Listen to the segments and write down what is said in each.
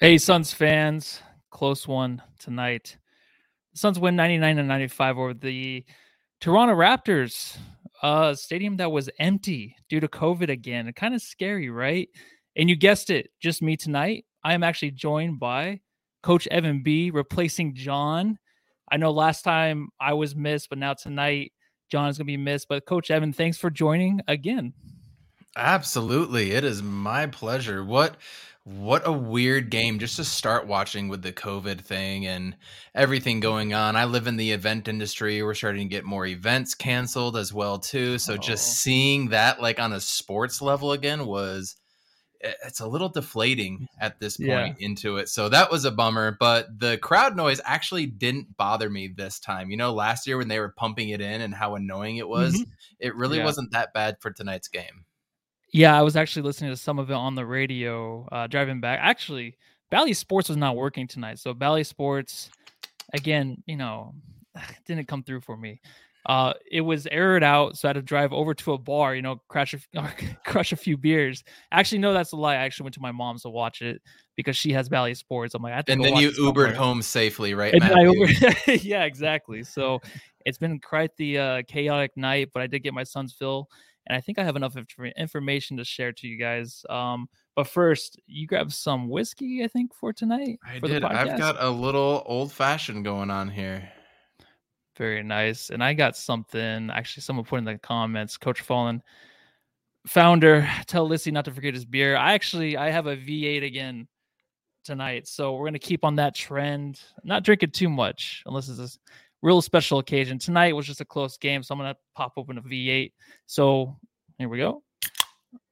Hey, Suns fans, close one tonight. The Suns win 99 to 95 over the Toronto Raptors, a stadium that was empty due to COVID again. Kind of scary, right? And you guessed it, just me tonight. I am actually joined by Coach Evan B, replacing John. I know last time I was missed, but now tonight John is going to be missed. But Coach Evan, thanks for joining again. Absolutely. It is my pleasure. What what a weird game just to start watching with the COVID thing and everything going on. I live in the event industry. We're starting to get more events canceled as well too. So oh. just seeing that like on a sports level again was it's a little deflating at this point yeah. into it. So that was a bummer, but the crowd noise actually didn't bother me this time. You know, last year when they were pumping it in and how annoying it was, mm-hmm. it really yeah. wasn't that bad for tonight's game. Yeah, I was actually listening to some of it on the radio uh, driving back. Actually, Bally Sports was not working tonight, so Bally Sports, again, you know, didn't come through for me. Uh, it was aired out, so I had to drive over to a bar, you know, crash a, crush a few beers. Actually, no, that's a lie. I actually went to my mom's to watch it because she has Bally Sports. I'm like, and then you Ubered home safely, right? Yeah, exactly. So it's been quite the uh, chaotic night, but I did get my Suns' fill and I think I have enough information to share to you guys. Um, but first, you grab some whiskey, I think, for tonight. I for did. I've got a little old fashioned going on here. Very nice. And I got something. Actually, someone put in the comments. Coach Fallen, founder, tell Lissy not to forget his beer. I actually I have a V8 again tonight, so we're gonna keep on that trend. Not drinking too much, unless it's a real special occasion. Tonight was just a close game, so I'm gonna pop open a V8. So here we go.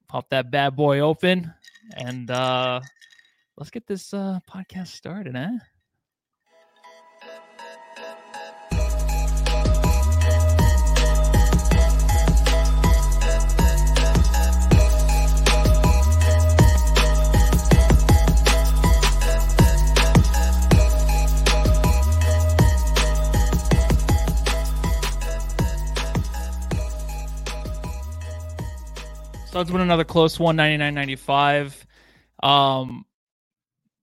Pop that bad boy open, and uh let's get this uh podcast started, eh? Suns win another close one, 99-95. Um,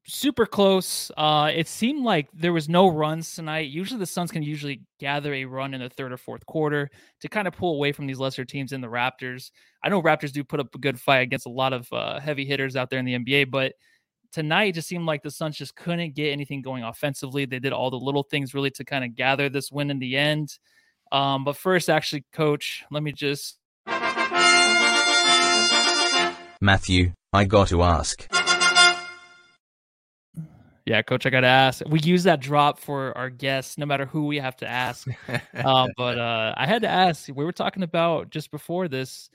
super close. Uh, it seemed like there was no runs tonight. Usually the Suns can usually gather a run in the third or fourth quarter to kind of pull away from these lesser teams in the Raptors. I know Raptors do put up a good fight against a lot of uh, heavy hitters out there in the NBA, but tonight it just seemed like the Suns just couldn't get anything going offensively. They did all the little things really to kind of gather this win in the end. Um, but first, actually, coach, let me just Matthew, I got to ask. Yeah, coach, I got to ask. We use that drop for our guests, no matter who we have to ask. uh, but uh, I had to ask. We were talking about just before this,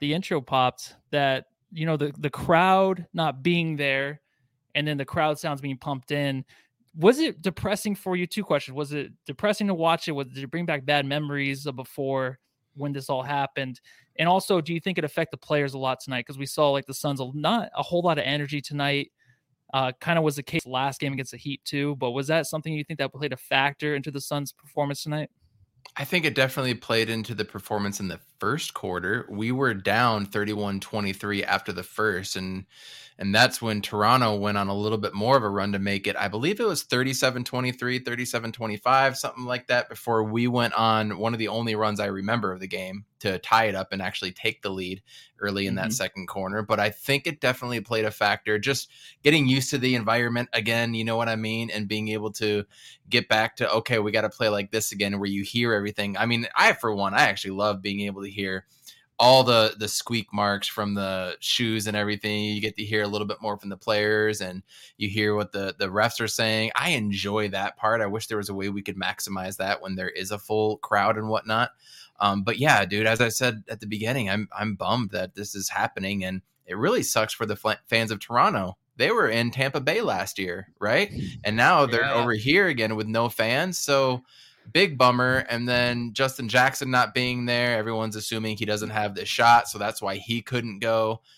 the intro popped that you know the the crowd not being there, and then the crowd sounds being pumped in. Was it depressing for you? Two questions. Was it depressing to watch it? Was did it bring back bad memories of before when this all happened? And also, do you think it affect the players a lot tonight? Because we saw like the Suns not a whole lot of energy tonight. Uh, kind of was the case last game against the Heat too. But was that something you think that played a factor into the Suns' performance tonight? I think it definitely played into the performance in the first quarter. We were down 31-23 after the first and and that's when Toronto went on a little bit more of a run to make it. I believe it was 37-23, 37-25, something like that before we went on one of the only runs I remember of the game to tie it up and actually take the lead early in mm-hmm. that second corner. But I think it definitely played a factor. Just getting used to the environment again, you know what I mean? And being able to get back to, okay, we got to play like this again, where you hear everything. I mean, I, for one, I actually love being able to hear all the the squeak marks from the shoes and everything. You get to hear a little bit more from the players and you hear what the the refs are saying. I enjoy that part. I wish there was a way we could maximize that when there is a full crowd and whatnot. Um, but yeah dude as i said at the beginning i'm i'm bummed that this is happening and it really sucks for the fans of toronto. They were in tampa bay last year right? And now they're yeah. over here again with no fans. So big bummer. And then Justin Jackson not being there, everyone's assuming he doesn't have the shot, so that's why he couldn't go.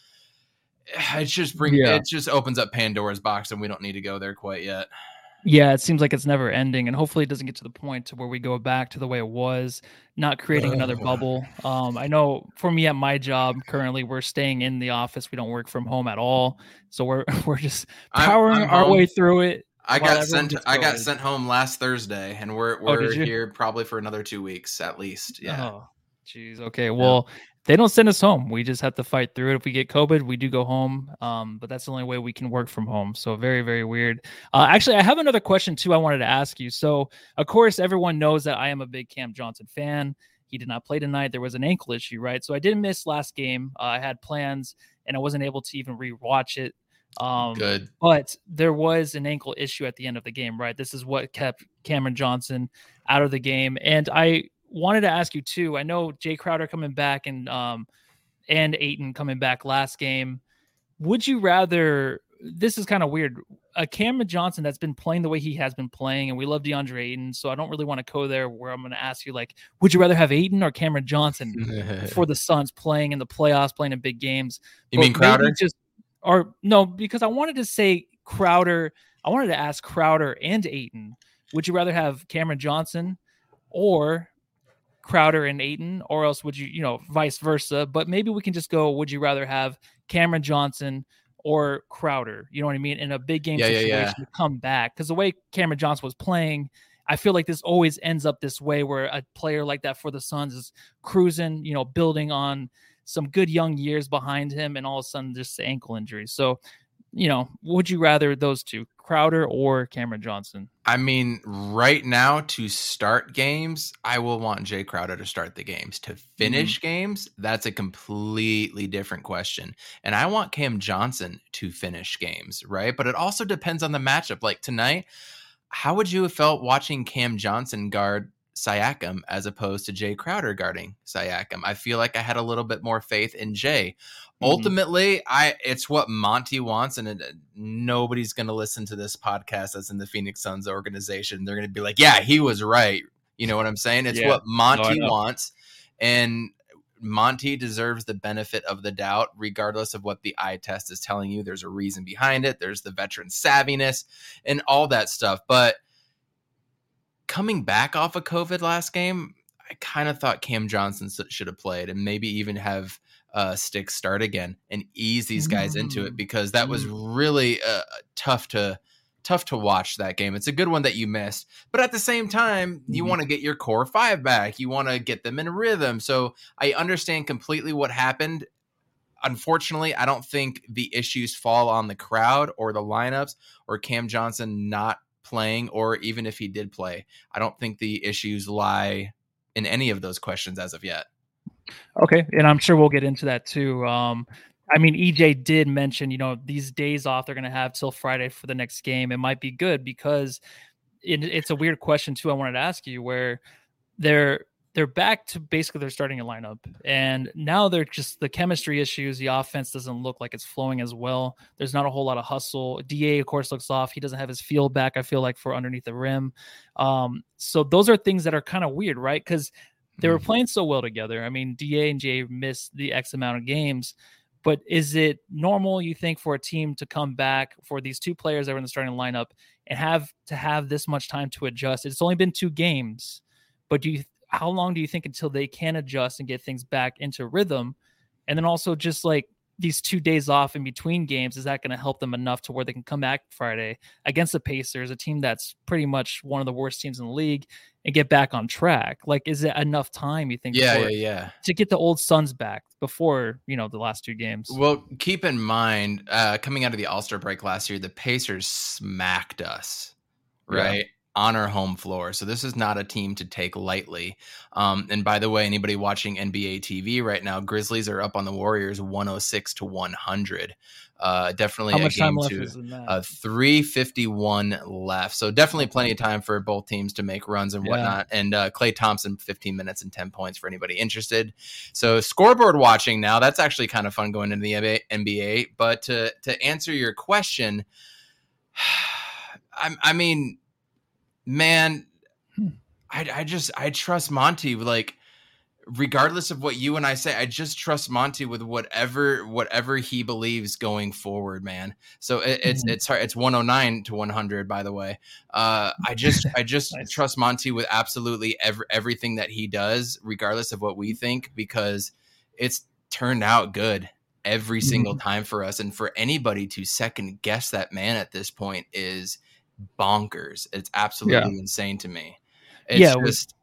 It just bring yeah. it just opens up Pandora's box, and we don't need to go there quite yet. Yeah, it seems like it's never ending, and hopefully it doesn't get to the point to where we go back to the way it was, not creating another bubble. Um, I know for me at my job currently, we're staying in the office. We don't work from home at all, so we're we're just powering I'm, I'm our home. way through it. I got sent. I got sent home last Thursday, and we're oh, we're oh, here probably for another two weeks at least. Yeah. Oh, jeez. Okay. Well, they don't send us home. We just have to fight through it. If we get COVID, we do go home. Um, but that's the only way we can work from home. So very, very weird. Uh, actually, I have another question too. I wanted to ask you. So, of course, everyone knows that I am a big Cam Johnson fan. He did not play tonight. There was an ankle issue, right? So I didn't miss last game. Uh, I had plans, and I wasn't able to even rewatch it. Um, Good. But there was an ankle issue at the end of the game, right? This is what kept Cameron Johnson out of the game, and I wanted to ask you too. I know Jae Crowder coming back and um and Ayton coming back last game. Would you rather? This is kind of weird. A Cameron Johnson that's been playing the way he has been playing, and we love DeAndre Ayton, so I don't really want to go there. Where I'm going to ask you, like, would you rather have Ayton or Cameron Johnson for the Suns playing in the playoffs, playing in big games? You but mean Crowder? Just or no, because I wanted to say Crowder. I wanted to ask Crowder and Ayton, Would you rather have Cameron Johnson or Crowder and Ayton, or else would you, you know, vice versa? But maybe we can just go, would you rather have Cameron Johnson or Crowder? You know what I mean? In a big game yeah, situation yeah, yeah. to come back. Because the way Cameron Johnson was playing, I feel like this always ends up this way where a player like that for the Suns is cruising, you know, building on some good young years behind him, and all of a sudden just ankle injury. So, you know, would you rather those two? Crowder or Cameron Johnson? I mean, right now to start games, I will want Jae Crowder to start the games. To finish mm-hmm. games, that's a completely different question. And I want Cam Johnson to finish games, right? But it also depends on the matchup. Like tonight, how would you have felt watching Cam Johnson guard Siakam as opposed to Jae Crowder guarding Siakam? I feel like I had a little bit more faith in Jae. Mm-hmm. Ultimately, I it's what Monty wants, and it, nobody's going to listen to this podcast that's in the Phoenix Suns organization. They're going to be like, "Yeah, he was right." You know what I'm saying? It's yeah. what Monty no, wants, and Monty deserves the benefit of the doubt, regardless of what the eye test is telling you. There's a reason behind it. There's the veteran savviness and all that stuff. But coming back off of COVID last game, I kind of thought Cam Johnson should have played and maybe even have uh, Stick start again and ease these guys mm. into it mm. because that was mm. really uh, tough to tough to watch that game. It's a good one that you missed, but at the same time, you mm-hmm. want to get your core five back. You want to get them in rhythm. So I understand completely what happened. Unfortunately, I don't think the issues fall on the crowd or the lineups or Cam Johnson not playing, or even if he did play. I don't think the issues lie in any of those questions as of yet. Okay, and I'm sure we'll get into that too. Um, I mean, EJ did mention, you know, these days off they're going to have till Friday for the next game. It might be good because it, it's a weird question too. I wanted to ask you where they're they're back to basically their starting a lineup, and now they're just the chemistry issues. The offense doesn't look like it's flowing as well. There's not a whole lot of hustle. Da, of course, looks off. He doesn't have his feel back. I feel like for underneath the rim. Um, so those are things that are kind of weird, right? Because they were mm-hmm. playing so well together. I mean, Da and Jae missed the X amount of games, but is it normal you think for a team to come back for these two players that were in the starting lineup and have to have this much time to adjust? It's only been two games, but do you how long do you think until they can adjust and get things back into rhythm? And then also just like these two days off in between games is that going to help them enough to where they can come back Friday against the Pacers, a team that's pretty much one of the worst teams in the league, and get back on track? Like, is it enough time you think? Yeah, yeah, yeah. To get the old Suns back before you know the last two games. Well, keep in mind, uh, coming out of the All Star break last year, the Pacers smacked us, right? Yeah on our home floor. So this is not a team to take lightly. Um, and by the way, anybody watching NBA TV right now, Grizzlies are up on the Warriors 106 to 100. Uh, definitely How time left to uh, 351 left. So definitely plenty of time for both teams to make runs and whatnot. Yeah. And uh, Klay Thompson, 15 minutes and 10 points for anybody interested. So scoreboard watching now, that's actually kind of fun going into the NBA. But to, to answer your question, I, I mean, man, hmm. I, I just I trust Monty. Like regardless of what you and I say, I just trust Monty with whatever whatever he believes going forward, man. So it, it's mm-hmm. it's hard. It's 109 to 100, by the way. Uh, I just I just nice. trust Monty with absolutely every, everything that he does, regardless of what we think, because it's turned out good every single mm-hmm. time for us. And for anybody to second guess that man at this point is bonkers. It's absolutely yeah. insane to me. It's yeah, just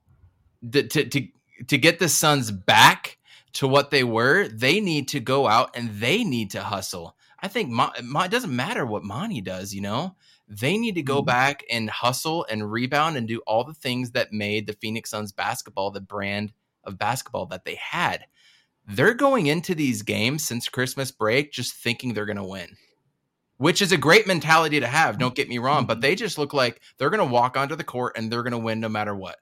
the, to to to get the Suns back to what they were, they need to go out and they need to hustle. I think Ma, Ma, it doesn't matter what Monty does, you know. They need to go mm-hmm. back and hustle and rebound and do all the things that made the Phoenix Suns basketball the brand of basketball that they had. They're going into these games since Christmas break just thinking they're going to win, which is a great mentality to have. Don't get me wrong, but mm-hmm. they just look like they're going to walk onto the court and they're going to win no matter what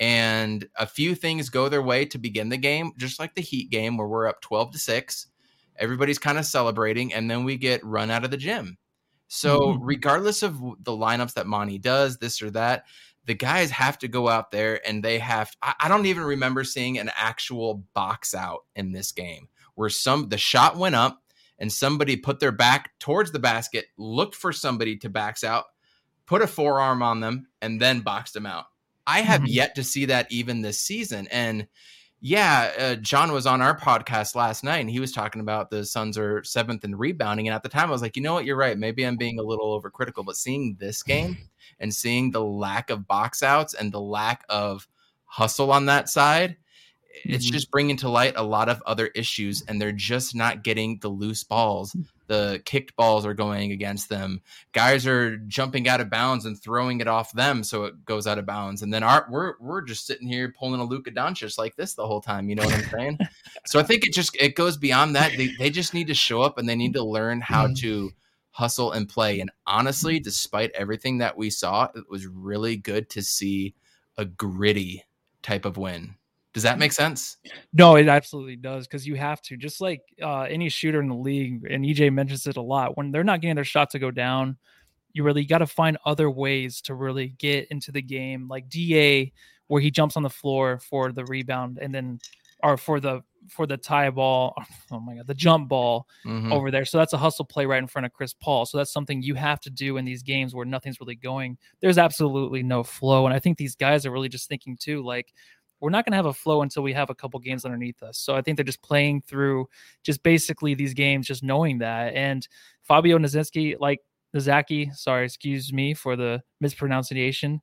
and a few things go their way to begin the game, just like the Heat game where we're up 12 to 6. Everybody's kind of celebrating, and then we get run out of the gym. So, mm-hmm. regardless of the lineups that Monty does, this or that, the guys have to go out there and they have. I, I don't even remember seeing an actual box out in this game where some the shot went up and somebody put their back towards the basket, looked for somebody to backs out, put a forearm on them, and then boxed them out. I have mm-hmm. yet to see that even this season. And yeah, uh, John was on our podcast last night and he was talking about the Suns are seventh in rebounding. And at the time, I was like, you know what? You're right. Maybe I'm being a little overcritical, but seeing this game and seeing the lack of box outs and the lack of hustle on that side, it's mm-hmm. just bringing to light a lot of other issues and they're just not getting the loose balls. The kicked balls are going against them. Guys are jumping out of bounds and throwing it off them so it goes out of bounds. And then our, we're we're just sitting here pulling a Luka Doncic like this the whole time you know what I'm saying? So I think it just it goes beyond that. They, they just need to show up and they need to learn how mm-hmm. to hustle and play. And honestly despite everything that we saw it was really good to see a gritty type of win does that make sense? No, it absolutely does because you have to. Just like uh, any shooter in the league, and EJ mentions it a lot, when they're not getting their shot to go down, you really got to find other ways to really get into the game, like Da, where he jumps on the floor for the rebound and then, or for the for the tie ball. Oh my god, the jump ball mm-hmm. over there. So that's a hustle play right in front of Chris Paul. So that's something you have to do in these games where nothing's really going. There's absolutely no flow, and I think these guys are really just thinking too, like we're not going to have a flow until we have a couple games underneath us. So I think they're just playing through just basically these games, just knowing that. And Fabio Nazinski, like Nazaki, sorry, excuse me for the mispronunciation.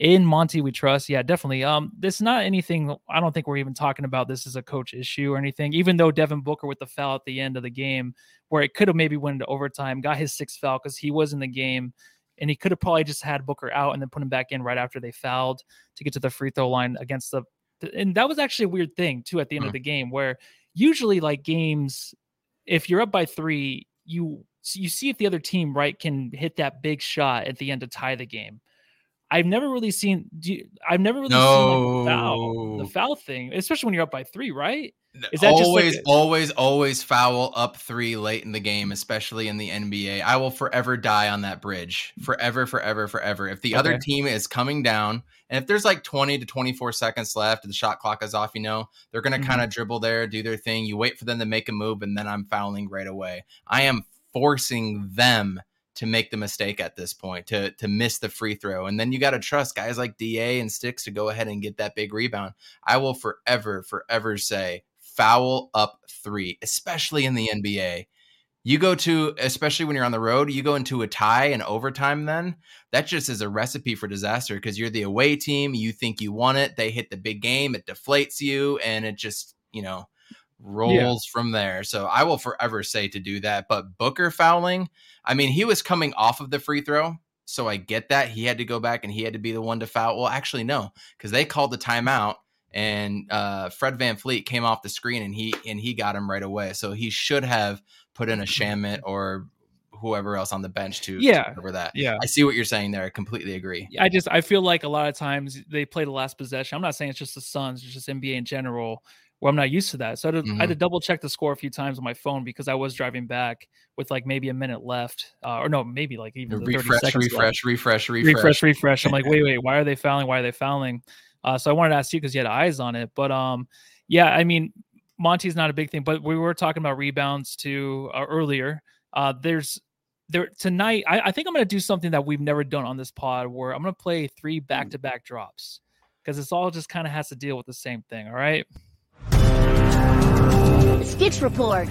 In Monty, we trust. Yeah, definitely. Um, this is not anything. I don't think we're even talking about this as a coach issue or anything. Even though Devin Booker with the foul at the end of the game, where it could have maybe went into overtime, got his sixth foul because he was in the game and he could have probably just had Booker out and then put him back in right after they fouled to get to the free throw line against the. And that was actually a weird thing too at the end mm-hmm. of the game where usually like games, if you're up by three, you you see if the other team right can hit that big shot at the end to tie the game. I've never really seen. You, I've never really no. seen like the foul, the foul thing, especially when you're up by three, right? Is that always, like a- always, always foul up three late in the game, especially in the NBA? I will forever die on that bridge, forever, forever, forever. If the okay. other team is coming down, and if there's like 20 to 24 seconds left, and the shot clock is off, you know, they're going to mm-hmm. kind of dribble there, do their thing. You wait for them to make a move, and then I'm fouling right away. I am forcing them to make the mistake at this point, to to miss the free throw. And then you got to trust guys like DA and Sticks to go ahead and get that big rebound. I will forever, forever say foul up three, especially in the NBA. You go to, especially when you're on the road, you go into a tie and overtime, then that just is a recipe for disaster because you're the away team. You think you won it. They hit the big game. It deflates you and it just, you know, rolls yeah. from there. So I will forever say to do that. But Booker fouling, I mean, he was coming off of the free throw. So I get that. He had to go back and he had to be the one to foul. Well, actually, no, because they called the timeout and uh, Fred VanVleet came off the screen and he and he got him right away. So he should have put in a Shamet or whoever else on the bench to yeah over that. Yeah, I see what you're saying there. I completely agree. I just I feel like a lot of times they play the last possession. I'm not saying it's just the Suns, it's just NBA in general. Where I'm not used to that, so I had, to, mm-hmm. I had, to, double check the score a few times on my phone because I was driving back with like maybe a minute left, uh, or no, maybe like even refresh, refresh, refresh, refresh, refresh, refresh. I'm like, wait, wait, why are they fouling? Why are they fouling? Uh, so I wanted to ask you because you had eyes on it. But um, yeah, I mean, Monty's not a big thing, but we were talking about rebounds too uh, earlier. Uh, there's there tonight. I, I think I'm going to do something that we've never done on this pod, where I'm going to play three back to back drops because it's all just kind of has to deal with the same thing. All right. Stitch report.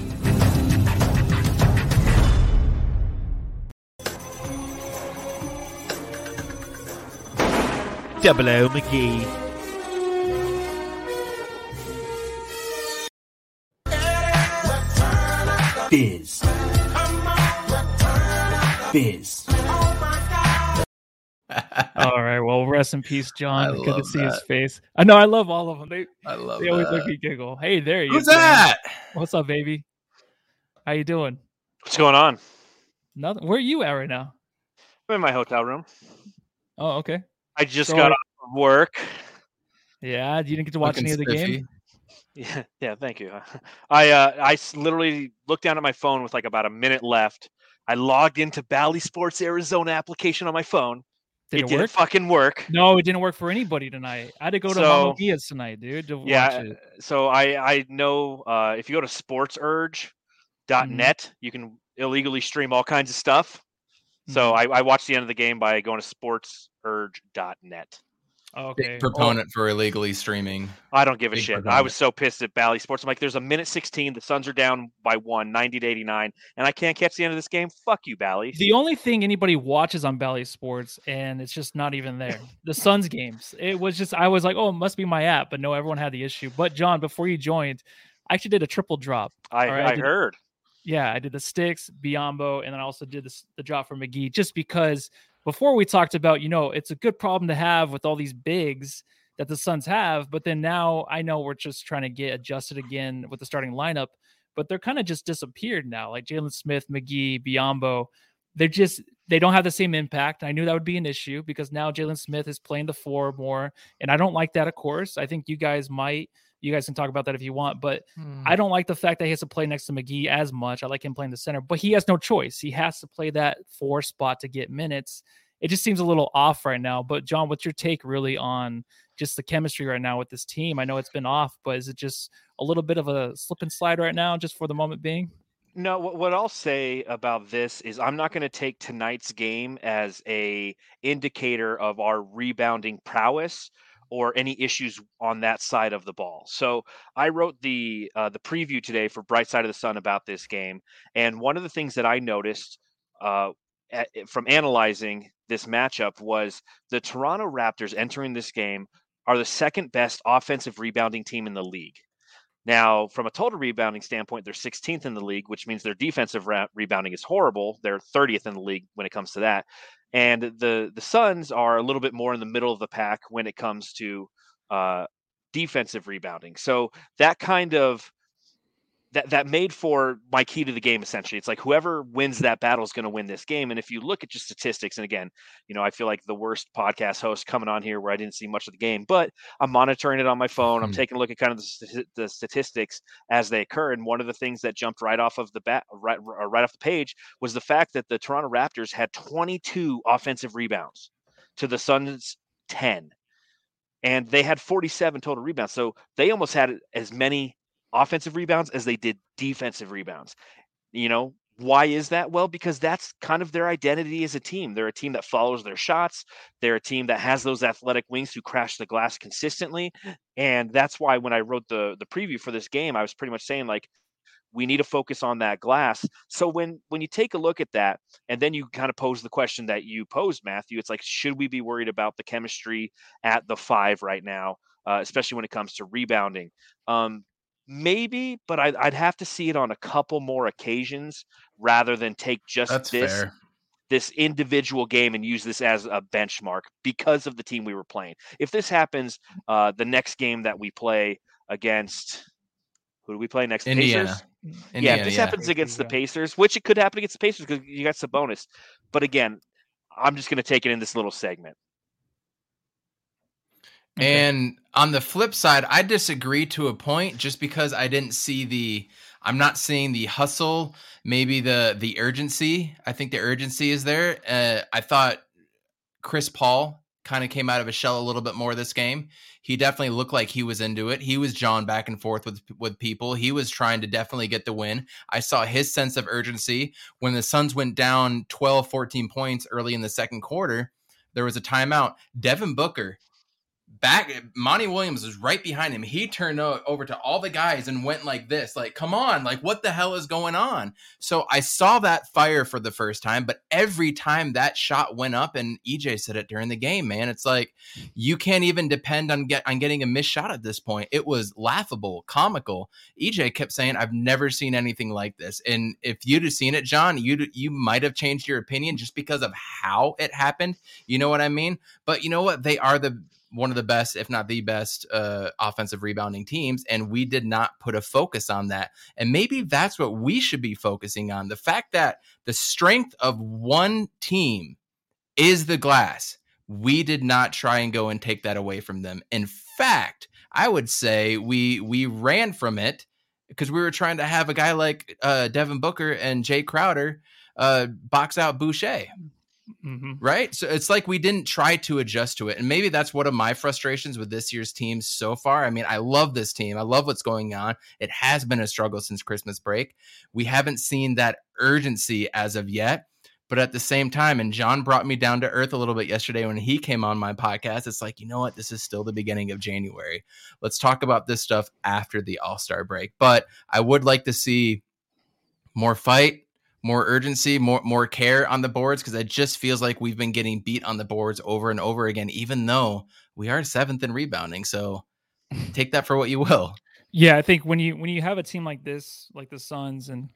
Double O McGee. Biz. Biz. All right. Well, rest in peace, I John. Good to love see his face. I know. I love all of them. They I love they always that. make me giggle. Hey, there you Who's go. that? What's up, baby? How you doing? What's going on? Nothing. Where are you at right now? I'm in my hotel room. Oh, okay. I just So- got off of work. Yeah. You didn't get to watch Looking any of the game. Yeah, yeah, thank you. I uh, I s- literally looked down at my phone with like about a minute left. I logged into Bally Sports Arizona application on my phone. Did it, it, didn't work? fucking work. No, it didn't work for anybody tonight. I had to go to So- Mama Mia's tonight, dude. To Yeah, watch it. So I I know uh, if you go to sportsurge.net, Mm-hmm. you can illegally stream all kinds of stuff. So Mhm. I, I watched the end of the game by going to sportsurge.net. Okay. Big proponent for illegally streaming. I don't give a Big shit. I was so pissed at Bally Sports. I'm like, there's a minute 16. The Suns are down by one, 90 to 89, and I can't catch the end of this game. Fuck you, Bally. The only thing anybody watches on Bally Sports, and it's just not even there. The Suns games. It was just I was like, oh, it must be my app, but no, everyone had the issue. But John, before you joined, I actually did a triple drop. I, all right, I I did- heard. Yeah, I did the sticks, Biyombo, and then I also did this, the drop for McGee, just because before we talked about, you know, it's a good problem to have with all these bigs that the Suns have, but then now I know we're just trying to get adjusted again with the starting lineup, but they're kind of just disappeared now. Like Jalen Smith, McGee, Biyombo, they're just they don't have the same impact. I knew that would be an issue because now Jalen Smith is playing the four more, and I don't like that. Of course, I think you guys might. You guys can talk about that if you want, but hmm. I don't like the fact that he has to play next to McGee as much. I like him playing the center, but he has no choice. He has to play that four spot to get minutes. It just seems a little off right now. But John, what's your take really on just the chemistry right now with this team? I know it's been off, but is it just a little bit of a slip and slide right now, just for the moment being? No, what, what I'll say about this is I'm not going to take tonight's game as a indicator of our rebounding prowess or any issues on that side of the ball. So I wrote the uh, the preview today for Bright Side of the Sun about this game, and one of the things that I noticed uh, at, from analyzing this matchup was the Toronto Raptors entering this game are the second best offensive rebounding team in the league. Now, from a total rebounding standpoint, they're 16th in the league, which means their defensive rebounding is horrible. They're 30th in the league when it comes to that. And the the Suns are a little bit more in the middle of the pack when it comes to uh, defensive rebounding. So that kind of that that made for my key to the game essentially. It's like whoever wins that battle is going to win this game. And if you look at just statistics, and again, you know, I feel like the worst podcast host coming on here where I didn't see much of the game, but I'm monitoring it on my phone. I'm Hmm. taking a look at kind of the, the statistics as they occur. And one of the things that jumped right off of the bat, right right off the page, was the fact that the Toronto Raptors had 22 offensive rebounds to the Suns 10, and they had 47 total rebounds. So they almost had as many offensive rebounds as they did defensive rebounds. You know, why is that? Well, because that's kind of their identity as a team. They're a team that follows their shots. They're a team that has those athletic wings who crash the glass consistently. And that's why when I wrote the the preview for this game, I was pretty much saying like we need to focus on that glass. So when when you take a look at that and then you kind of pose the question that you posed, Matthew, it's like should we be worried about the chemistry at the 5 right now, uh, especially when it comes to rebounding? Um maybe, but I'd, I'd have to see it on a couple more occasions rather than take just That's this fair. this individual game and use this as a benchmark because of the team we were playing. If this happens, uh, the next game that we play against who do we play next? Indiana. Pacers? yeah, Indiana, if this yeah. happens against the Pacers, which it could happen against the Pacers because you got some bonus. But again, I'm just going to take it in this little segment. And on the flip side, I disagree to a point just because I didn't see the I'm not seeing the hustle, maybe the the urgency. I think the urgency is there. Uh, I thought Chris Paul kind of came out of his shell a little bit more this game. He definitely looked like he was into it. He was John back and forth with with people. He was trying to definitely get the win. I saw his sense of urgency when the Suns went down 12, 14 points early in the second quarter. There was a timeout. Devin Booker back Monty Williams was right behind him. He turned over to all the guys and went like this, like, come on, like what the hell is going on? So I saw that fire for the first time, but every time that shot went up, and EJ said it during the game, man, it's like you can't even depend on get on getting a missed shot at this point. It was laughable, comical. EJ kept saying, I've never seen anything like this. And if you'd have seen it, John, you'd you might have changed your opinion just because of how it happened. You know what I mean? But you know what? They are the one of the best, if not the best, uh, offensive rebounding teams, and we did not put a focus on that. And maybe that's what we should be focusing on: the fact that the strength of one team is the glass. We did not try and go and take that away from them. In fact, I would say we we ran from it because we were trying to have a guy like uh, Devin Booker and Jae Crowder uh, box out Boucher. Mm-hmm. Right. So it's like we didn't try to adjust to it. And maybe that's one of my frustrations with this year's team so far. I mean, I love this team. I love what's going on. It has been a struggle since Christmas break. We haven't seen that urgency as of yet. But at the same time, and John brought me down to earth a little bit yesterday when he came on my podcast. It's like, you know what? This is still the beginning of January. Let's talk about this stuff after the All Star break. But I would like to see more fight, more urgency, more more care on the boards because it just feels like we've been getting beat on the boards over and over again, even though we are seventh in rebounding. So take that for what you will. Yeah, I think when you when you have a team like this, like the Suns, and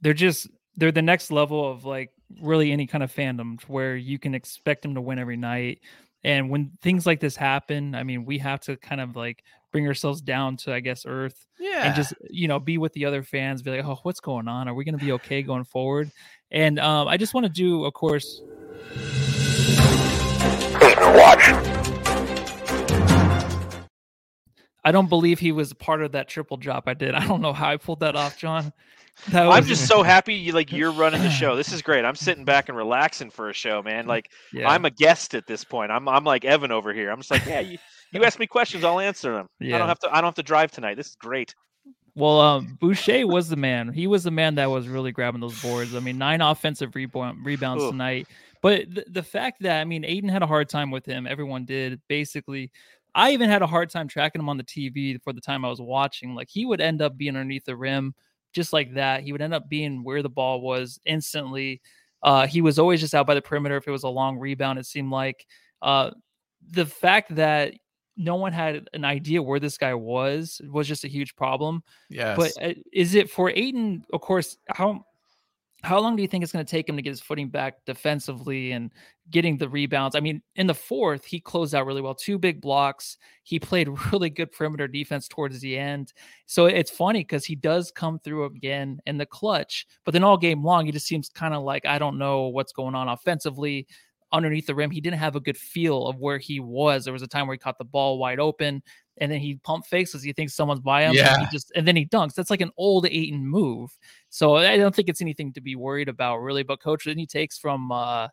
they're just they're the next level of like really any kind of fandom where you can expect them to win every night. And when things like this happen, I mean, we have to kind of like bring ourselves down to, I guess, earth. Yeah. And just, you know, be with the other fans, be like, oh, what's going on? Are we going to be okay going forward? And um, I just want to do, of course. Watch. I don't believe he was part of that triple drop I did. I don't know how I pulled that off, John. That was... I'm just so happy you like you're running the show. This is great. I'm sitting back and relaxing for a show, man. Like yeah. I'm a guest at this point. I'm I'm like Evan over here. I'm just like, yeah, you, you ask me questions, I'll answer them. Yeah. I don't have to. I don't have to drive tonight. This is great. Well, um, Boucher was the man. He was the man that was really grabbing those boards. I mean, nine offensive rebound, rebounds Ooh. tonight. But the, the fact that I mean, Ayton had a hard time with him. Everyone did. Basically, I even had a hard time tracking him on the TV for the time I was watching. Like he would end up being underneath the rim just like that. He would end up being where the ball was instantly. Uh, he was always just out by the perimeter. If it was a long rebound, it seemed like uh, the fact that no one had an idea where this guy was was just a huge problem. Yeah. But is it for Ayton? Of course, how how long do you think it's going to take him to get his footing back defensively and getting the rebounds? I mean, in the fourth, he closed out really well. Two big blocks. He played really good perimeter defense towards the end. So it's funny because he does come through again in the clutch, but then all game long, he just seems kind of like, I don't know what's going on offensively underneath the rim. He didn't have a good feel of where he was. There was a time where he caught the ball wide open and then he pump fakes because he thinks someone's by him. Yeah. And, just, and then he dunks. That's like an old Ayton move. So I don't think it's anything to be worried about really. But coach, any takes from uh,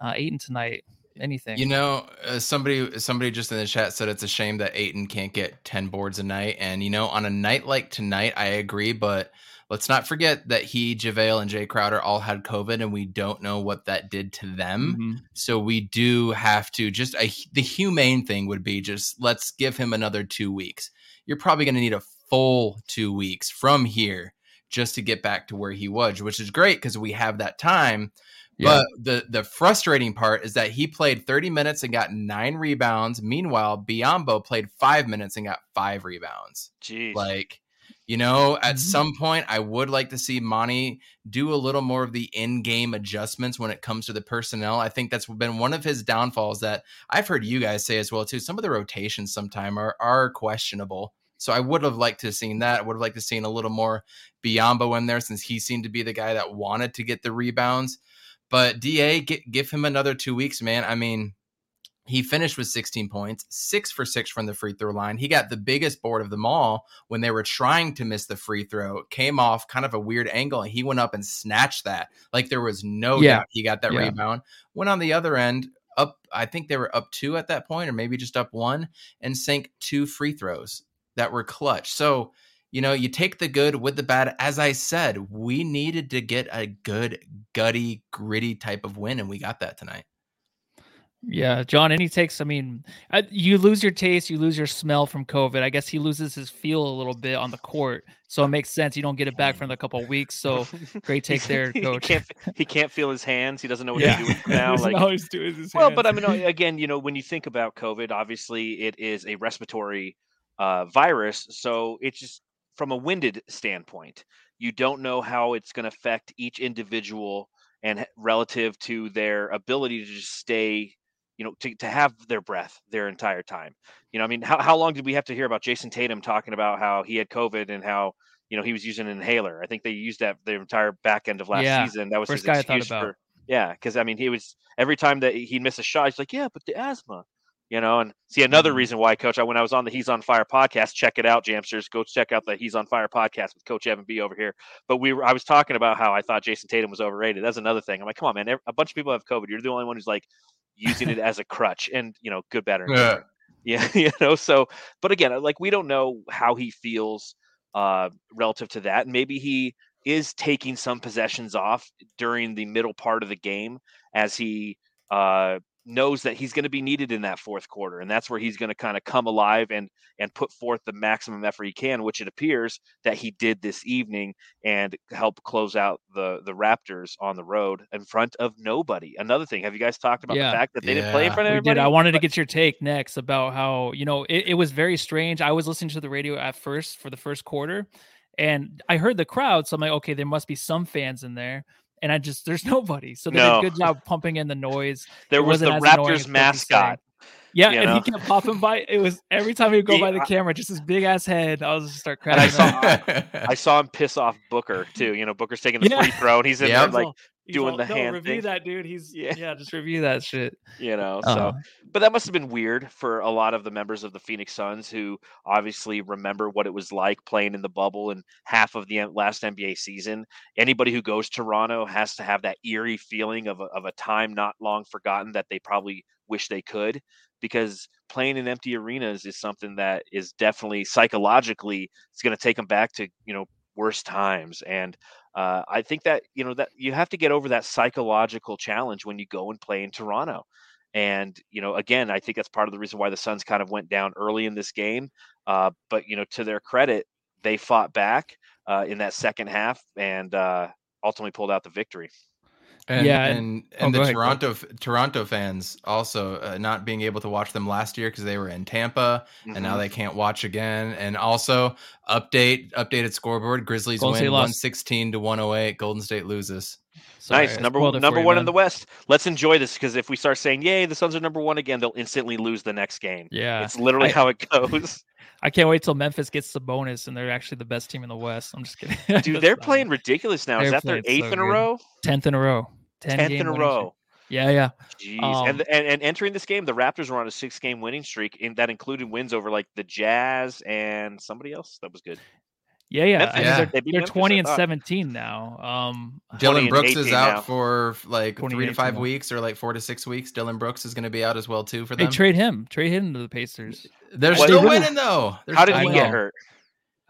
uh, Ayton tonight? Anything? You know, uh, somebody somebody just in the chat said it's a shame that Ayton can't get ten boards a night. And you know, on a night like tonight, I agree, but let's not forget that he, JaVale, and Jae Crowder all had COVID, and we don't know what that did to them. Mm-hmm. So we do have to just a, the humane thing would be just let's give him another two weeks. You're probably going to need a full two weeks from here just to get back to where he was, which is great because we have that time. Yeah. But the the frustrating part is that he played 30 minutes and got nine rebounds. Meanwhile, Biyombo played five minutes and got five rebounds. Jeez. Like you know, at Mhm. some point, I would like to see Monty do a little more of the in-game adjustments when it comes to the personnel. I think that's been one of his downfalls that I've heard you guys say as well too. Some of the rotations sometime are are questionable. So I would have liked to have seen that. I would have liked to have seen a little more Biyombo in there since he seemed to be the guy that wanted to get the rebounds. But DA, get, give him another two weeks, man. I mean, he finished with 16 points, six for six from the free throw line. He got the biggest board of them all when they were trying to miss the free throw. Came off kind of a weird angle, and he went up and snatched that. Like there was no Yeah. doubt he got that Yeah. rebound. Went on the other end, up. I think they were up two at that point, or maybe just up one, and sank two free throws that were clutch. So you know, you take the good with the bad. As I said, we needed to get a good, gutty, gritty type of win, and we got that tonight. Yeah, John, any takes? I mean, I, you lose your taste, you lose your smell from COVID. I guess he loses his feel a little bit on the court, so it makes sense. You don't get it back for another couple of weeks. So great take there, coach. he, can't, he can't feel his hands. He doesn't know what yeah. he's doing now. like, all he's doing his well, hands. but I mean, again, you know, when you think about COVID, obviously it is a respiratory uh, virus, so it's just from a winded standpoint. You don't know how it's going to affect each individual and relative to their ability to just stay you know, to, to have their breath their entire time. You know, I mean, how, how long did we have to hear about Jayson Tatum talking about how he had COVID and how, you know, he was using an inhaler? I think they used that the entire back end of last yeah. season. That was First his guy excuse I thought about. for, yeah. Cause I mean, he was every time that he'd miss a shot, he's like, yeah, but the asthma, you know, and see another Mm-hmm. reason why coach, I, when I was on the He's on Fire podcast, check it out, Jamsters, go check out the He's on Fire podcast with coach Evan B over here. But we were, I was talking about how I thought Jayson Tatum was overrated. That's another thing. I'm like, come on, man, a bunch of people have COVID. You're the only one who's like, using it as a crutch and you know good better Yeah. yeah you know so but again like we don't know how he feels uh relative to that and maybe he is taking some possessions off during the middle part of the game as he uh knows that he's going to be needed in that fourth quarter and that's where he's going to kind of come alive and and put forth the maximum effort he can which it appears that he did this evening and help close out the the raptors on the road in front of nobody another thing have you guys talked about Yeah. the fact that they didn't play in front of We everybody did. I wanted to get your take next about how you know it, it was very strange. I was listening to the radio at first for the first quarter, and I heard the crowd. So I'm like, okay, there must be some fans in there. And I just there's nobody. So they No. did a good job pumping in the noise. there it was the wasn't as annoying as raptors mascot Yeah, You and know? he kept popping by. It was every time he would go He- by the I- camera, just his big ass head. I was just start And I saw- I saw him piss off Booker too. You know, Booker's taking the Yeah. free throw, and he's in Yep. there like all- he's doing all, the "No, hand Review thing." that, dude. He's Yeah. yeah. just review that shit. you know. So, Uh, but that must have been weird for a lot of the members of the Phoenix Suns who obviously remember what it was like playing in the bubble and half of the last NBA season. Anybody who goes to Toronto has to have that eerie feeling of a, of a time not long forgotten that they probably wish they could because playing in empty arenas is something that is definitely psychologically it's going to take them back to you know worse times and uh, I think that you know that you have to get over that psychological challenge when you go and play in Toronto. And you know, again, I think that's part of the reason why the Suns kind of went down early in this game. Uh, but you know, to their credit, they fought back uh, in that second half and uh, ultimately pulled out the victory. And, Yeah, and and- and, oh, the ahead, go ahead. Toronto Toronto fans also uh, not being able to watch them last year because they were in Tampa and now Mhm. they can't watch again. And also update updated scoreboard: Grizzlies Golden win lost. one sixteen to one hundred eight. Golden State loses. Sorry, nice number spoiled one, number you, one in the West. Let's enjoy this because if we start saying "Yay, the Suns are number one again," they'll instantly lose the next game. Yeah, It's literally I- how it goes. I can't wait till Memphis gets the bonus and they're actually the best team in the West. I'm just kidding. Dude, they're playing ridiculous now. Is They're that their eighth so in a good. row? tenth in a row. 10 Tenth in a winning streak. row. Yeah, yeah. Jeez. Um, and, and and entering this game, the Raptors were on a six game winning streak, and that included wins over like the Jazz and somebody else that was good. Yeah, yeah. Memphis, Yeah. they're, they they're Memphis, 20 and 17 now. Um, Dillon Brooks is out now. for like 20 three to five now. weeks or like four to six weeks. Dillon Brooks is going to be out as well too for they them. trade him. Trade him to the Pacers. They're What- still winning though. They're How did he winning. get hurt?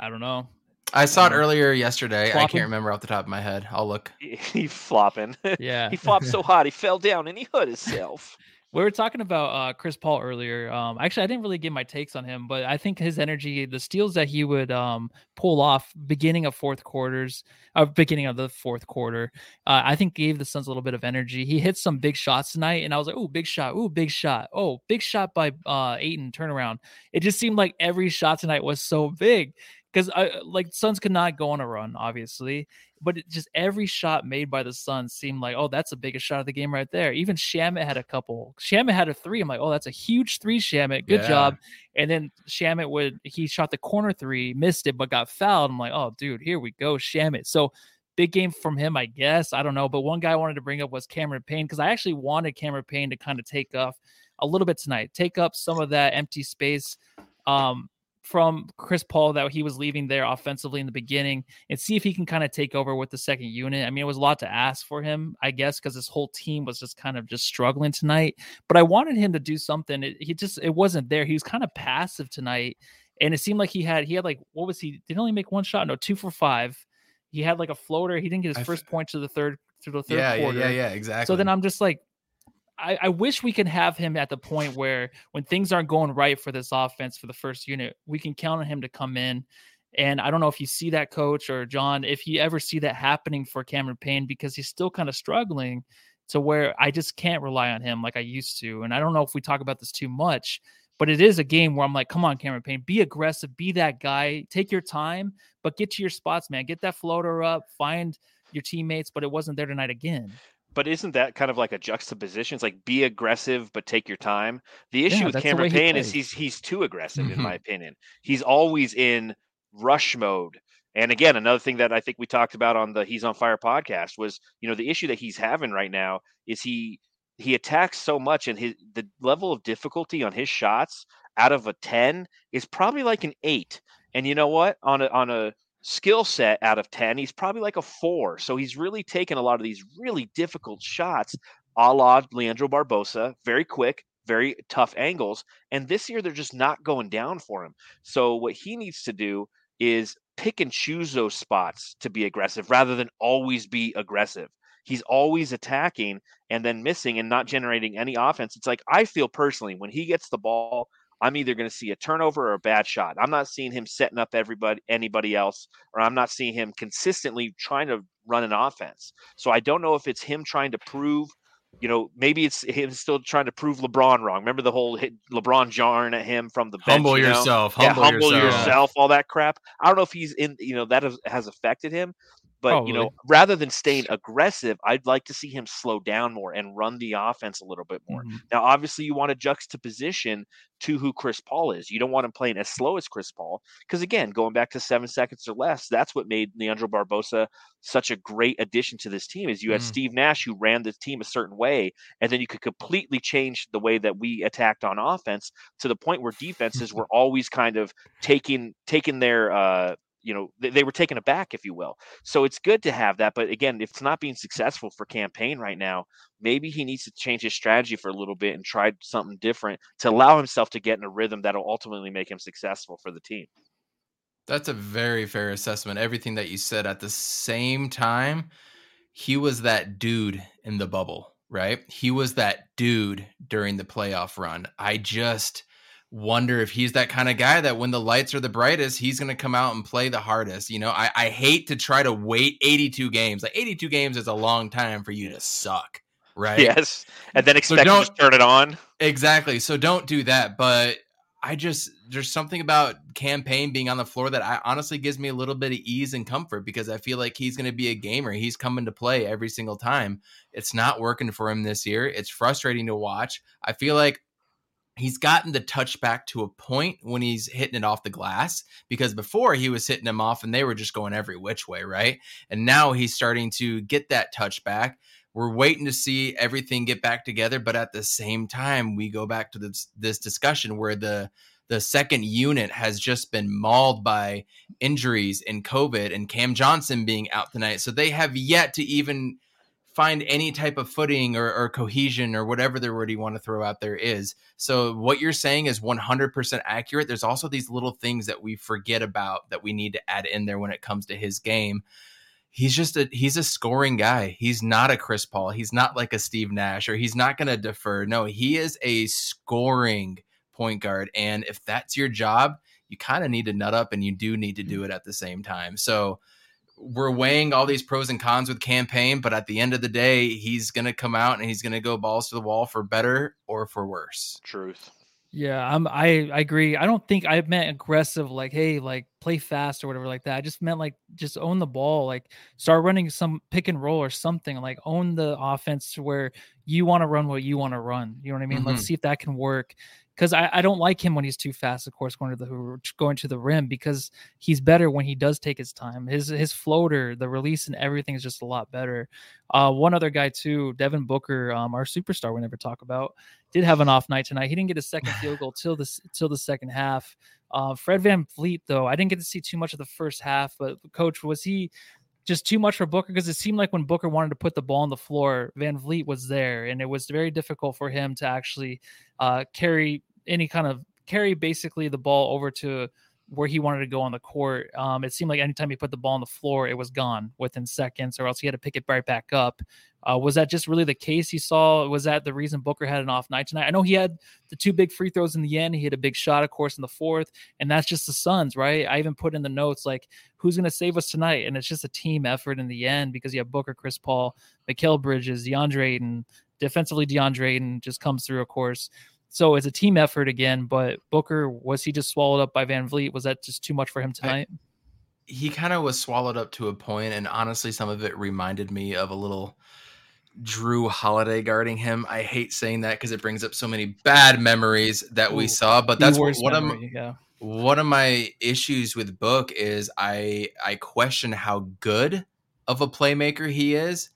I don't know. I saw it earlier yesterday. I can't remember off the top of my head. I'll look. He, he flopping. Yeah. he flopped so hard he fell down and he hurt himself. We were talking about uh, Chris Paul earlier. Um, actually, I didn't really give my takes on him, but I think his energy, the steals that he would um, pull off beginning of fourth quarters, uh, beginning of the fourth quarter, uh, I think gave the Suns a little bit of energy. He hit some big shots tonight, and I was like, "Oh, big shot! Oh, big shot! Oh, big shot by uh, Ayton turnaround." It just seemed like every shot tonight was so big because I like Suns could not go on a run, obviously, but it just every shot made by the Suns seemed like, oh, that's the biggest shot of the game right there. Even Shamet had a couple. Shamet had a three. I'm like, oh, that's a huge three, Shamet. Good Yeah. job. And then Shamet would he shot the corner three, missed it, but got fouled. I'm like, oh, dude, here we go, Shamet. So big game from him, I guess. I don't know. But one guy I wanted to bring up was Cameron Payne because I actually wanted Cameron Payne to kind of take off a little bit tonight, take up some of that empty space. Um, from Chris Paul that he was leaving there offensively in the beginning and see if he can kind of take over with the second unit. I mean, it was a lot to ask for him, I guess, because his whole team was just kind of just struggling tonight. But I wanted him to do something. It, he just it wasn't there. He was kind of passive tonight, and it seemed like he had he had like what was he? Did he only make one shot? No, two for five. He had like a floater. He didn't get his I first f- point to the third to the third Yeah, yeah, quarter. yeah, yeah, exactly. So then I'm just like, I, I wish we could have him at the point where when things aren't going right for this offense for the first unit, we can count on him to come in. And I don't know if you see that coach or John, if you ever see that happening for Cameron Payne because he's still kind of struggling to where I just can't rely on him like I used to. And I don't know if we talk about this too much, but it is a game where I'm like, come on, Cameron Payne, be aggressive, be that guy, take your time, but get to your spots, man. Get that floater up, find your teammates, but it wasn't there tonight again. But isn't that kind of like a juxtaposition? It's like be aggressive, but take your time. The issue Yeah, with Cameron way he Payne is he's he's too aggressive, in Mhm. my opinion. He's always in rush mode. And again, another thing that I think we talked about on the He's on Fire podcast was, you know, the issue that he's having right now is he he attacks so much and his the level of difficulty on his shots out of a 10 is probably like an 8. And you know what? On a on a skill set out of 10, he's probably like a 4. So he's really taken a lot of these really difficult shots a la Leandro Barbosa, very quick, very tough angles. And this year they're just not going down for him. So what he needs to do is pick and choose those spots to be aggressive rather than always be aggressive. He's always attacking and then missing and not generating any offense. It's like I feel personally when he gets the ball, I'm either going to see a turnover or a bad shot. I'm not seeing him setting up everybody anybody else or I'm not seeing him consistently trying to run an offense. So I don't know if it's him trying to prove you know, maybe it's him still trying to prove LeBron wrong. Remember the whole hit LeBron jarring at him from the bench. humble you know? yourself. yeah, Humble, humble yourself. yourself, all that crap. I don't know if he's in, you know, that has, has affected him. But you know, rather than staying aggressive, I'd like to see him slow down more and run the offense a little bit more. Mhm. Now, obviously, you want to juxtaposition to who Chris Paul is. You don't want him playing as slow as Chris Paul, because again, going back to seven seconds or less, that's what made Leandro Barbosa such a great addition to this team. Is you had Mm. Steve Nash who ran the team a certain way, and then you could completely change the way that we attacked on offense to the point where defenses were always kind of taking taking their uh you know they, they were taken aback if you will so it's good to have that but again if it's not being successful for Cam Payne right now maybe he needs to change his strategy for a little bit and try something different to allow himself to get in a rhythm that'll ultimately make him successful for the team That's a very fair assessment. Everything that you said at the same time, he was that dude in the bubble, right? He was that dude during the playoff run. I just wonder if he's that kind of guy that when the lights are the brightest, he's going to come out and play the hardest. You know, I, I hate to try to wait 82 games. Like 82 games is a long time for you to suck, right? yes and then expect to don't- just turn it on Exactly. So don't do that. But I just there's something about Cam Payne being on the floor that I honestly gives me a little bit of ease and comfort because I feel like he's going to be a gamer. He's coming to play every single time. It's not working for him this year. It's frustrating to watch. I feel like he's gotten the touch back to a point when he's hitting it off the glass because before he was hitting them off and they were just going every which way, right? And now he's starting to get that touch back. We're waiting to see everything get back together, but at the same time, we go back to this this discussion where the the second unit has just been mauled by injuries and COVID and Cam Johnson being out tonight. So they have yet to even find any type of footing or, or cohesion or whatever the word you want to throw out there is. So what you're saying is 100% accurate. There's also these little things that we forget about that we need to add in there when it comes to his game. He's just a he's a scoring guy. He's not a Chris Paul. He's not like a Steve Nash or he's not going to defer. No, he is a scoring point guard and if that's your job, you kind of need to nut up and you do need to do it at the same time. So we're weighing all these pros and cons with Cam Payne, but at the end of the day, he's going to come out and he's going to go balls to the wall for better or for worse. truth Yeah, I'm. I, I agree. I don't think I meant aggressive, like hey, like play fast or whatever like that. I just meant like just own the ball, like start running some pick and roll or something. Like own the offense to where you want to run what you want to run. You know what I mean? Let's mm-hmm. see if that can work. Because I, I don't like him when he's too fast. Of course, going to the going to the rim because he's better when he does take his time. His his floater, the release, and everything is just a lot better. Uh, one other guy too, Devin Booker, um, our superstar. We never talk about did have an off night tonight. He didn't get a second field goal till the till the second half. Uh, Fred Van Vliet, though, I didn't get to see too much of the first half, but coach, was he just too much for Booker? Because it seemed like when Booker wanted to put the ball on the floor, VanVleet was there, and it was very difficult for him to actually uh, carry any kind of carry basically the ball over to where he wanted to go on the court. Um, it seemed like anytime he put the ball on the floor, it was gone within seconds, or else he had to pick it right back up. Uh, was that just really the case you saw? Was that the reason Booker had an off night tonight? I know he had the two big free throws in the end. He had a big shot, of course, in the fourth, and that's just the Suns, right? I even put in the notes like, who's going to save us tonight? And it's just a team effort in the end because you have Booker, Chris Paul, Mikal Bridges, DeAndre Ayton, defensively DeAndre Ayton just comes through, of course. So it's a team effort again. But Booker, was he just swallowed up by VanVleet? Was that just too much for him tonight? I, he kind of was swallowed up to a point, and honestly, some of it reminded me of a little Jrue Holiday guarding him. I hate saying that because it brings up so many bad memories that Ooh, we saw. But that's what, one memory, of yeah. one of my issues with Book is I I question how good of a playmaker he is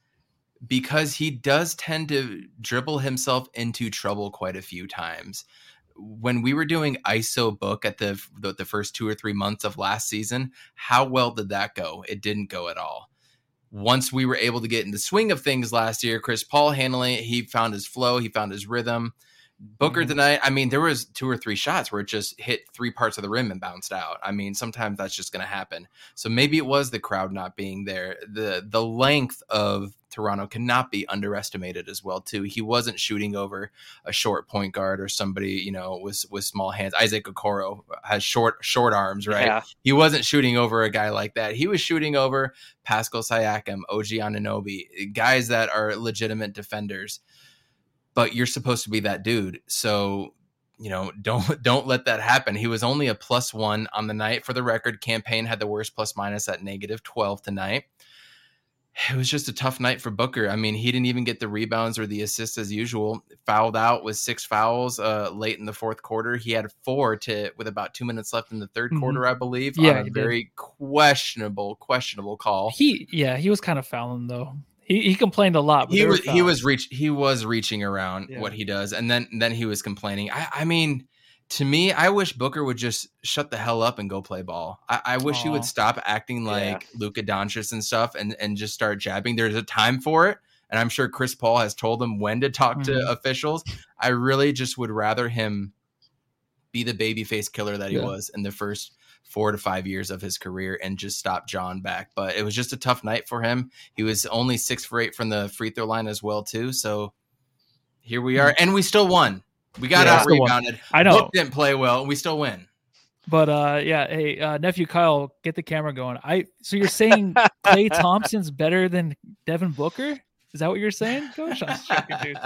because he does tend to dribble himself into trouble quite a few times. When we were doing ISO book at the, the, the first two or three months of last season, how well did that go? It didn't go at all. Once we were able to get in the swing of things last year, Chris Paul handling it, he found his flow, he found his rhythm. Booker mm-hmm. tonight, I mean, there was two or three shots where it just hit three parts of the rim and bounced out. I mean, sometimes that's just going to happen. So maybe it was the crowd not being there. The the length of Toronto cannot be underestimated as well too. He wasn't shooting over a short point guard or somebody, you know, with with small hands. Isaac Okoro has short short arms, right? Yeah. He wasn't shooting over a guy like that. He was shooting over Pascal Siakam, OG Anunoby, guys that are legitimate defenders but you're supposed to be that dude. So, you know, don't don't let that happen. He was only a plus one on the night. For the record, Cam Payne had the worst plus minus at negative 12 tonight. It was just a tough night for Booker. I mean, he didn't even get the rebounds or the assists as usual. Fouled out with six fouls uh, late in the fourth quarter. He had four to with about two minutes left in the 3rd mm-hmm. quarter, I believe. Yeah, very did. questionable, questionable call. He yeah, he was kind of fouling though. He, he complained a lot. he was he was reach he was reaching around yeah. what he does, and then then he was complaining. I, I mean, to me, I wish Booker would just shut the hell up and go play ball. I, I wish Aww. he would stop acting like yeah. Luka Doncic and stuff, and and just start jabbing. There's a time for it, and I'm sure Chris Paul has told him when to talk mm-hmm. to officials. I really just would rather him be the babyface killer that he yeah. was in the first four to five years of his career and just stop John back. But it was just a tough night for him. He was only six for eight from the free throw line as well too. So here we are, and we still won. We got yeah, out rebounded. I know Book didn't play well, and we still win. But uh, yeah, hey uh, nephew Kyle, get the camera going. I so you're saying Klay Thompson's better than Devin Booker? Is that what you're saying, Coach? I'm joking, dude.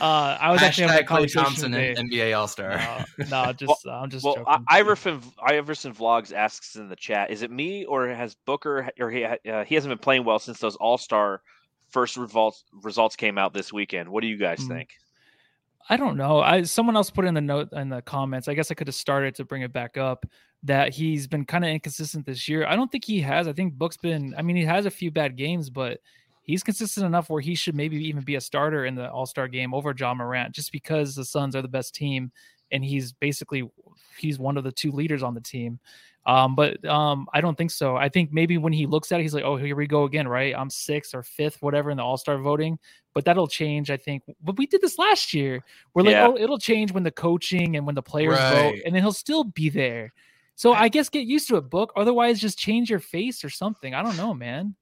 Uh, I was Hashtag actually having a conversation Thompson NBA All Star. No, no, just well, I'm just. Well, joking. Iverson Iverson Vlogs asks in the chat: Is it me or has Booker or he uh, he hasn't been playing well since those All Star first results results came out this weekend? What do you guys mm. think? I don't know. I someone else put in the note in the comments. I guess I could have started to bring it back up that he's been kind of inconsistent this year. I don't think he has. I think Book's been. I mean, he has a few bad games, but he's consistent enough where he should maybe even be a starter in the All Star game over Ja Morant, just because the Suns are the best team and he's basically he's one of the two leaders on the team. Um, but um, I don't think so. I think maybe when he looks at it, he's like, "Oh, here we go again, right? I'm sixth or fifth, whatever, in the All Star voting." But that'll change, I think. But we did this last year. We're like, yeah. "Oh, it'll change when the coaching and when the players right. vote, and then he'll still be there." So I guess get used to it, book. Otherwise, just change your face or something. I don't know, man.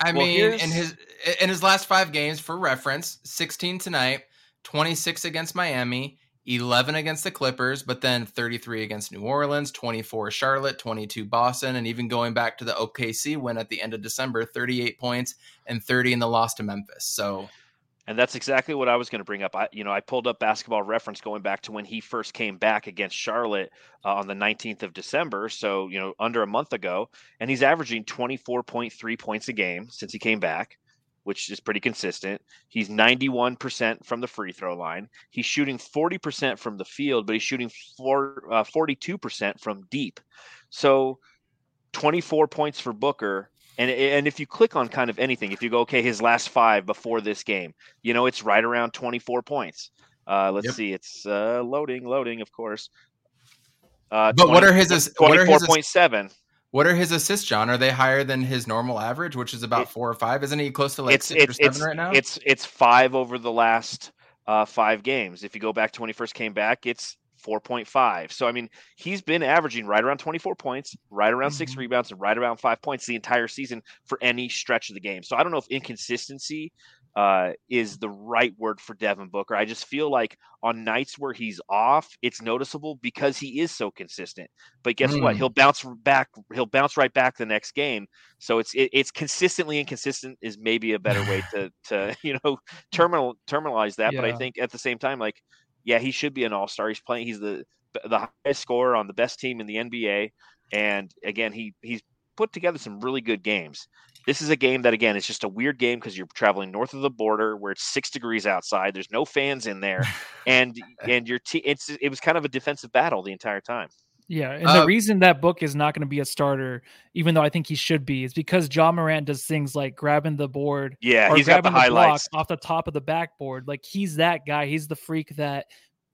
I well, mean, in his in his last five games, for reference, 16 tonight, 26 against Miami, 11 against the Clippers, but then 33 against New Orleans, 24 Charlotte, 22 Boston, and even going back to the OKC win at the end of December, 38 points and 30 in the loss to Memphis. So and that's exactly what I was going to bring up. I, you know, I pulled up basketball reference going back to when he first came back against Charlotte uh, on the 19th of December. So, you know, under a month ago. And he's averaging 24.3 points a game since he came back, which is pretty consistent. He's 91% from the free throw line. He's shooting 40% from the field, but he's shooting four, uh, 42% from deep. So, 24 points for Booker and and if you click on kind of anything, if you go okay, his last five before this game, you know it's right around 24 points. Uh, let's yep. see, it's uh, loading, loading, of course. Uh, But what are his ass- what are his point seven? What are his assists, John? Are they higher than his normal average, which is about It- four or five? Isn't he close to like It's six or it's seven it's right now? it's it's five over the last uh, five games. If you go back to when he first came back, it's four point five. So I mean, he's been averaging right around twenty four points, right around six Mhm. rebounds, and right around five points the entire season for any stretch of the game. So I don't know if inconsistency uh, is the right word for Devin Booker. I just feel like on nights where he's off, it's noticeable because he is so consistent. But guess what? Mm. He'll bounce back. He'll bounce right back the next game. So it's it, it's consistently inconsistent is maybe a better way to to you know terminal terminalize that. But I think at the same time, like yeah, he should be an all star. He's playing. He's the the highest scorer on the best team in the NBA, and again, he he's put together some really good games. This is a game that again is just a weird game because you're traveling north of the border where it's six degrees outside. There's no fans in there, and and your team. It's it was kind of a defensive battle the entire time. Yeah, and Uh, the reason that book is not going to be a starter, even though I think he should be, is because Ja Morant does things like grabbing the board Yeah, or he's got the grabbing block highlights. off the top of the backboard. Like he's that guy. He's the freak that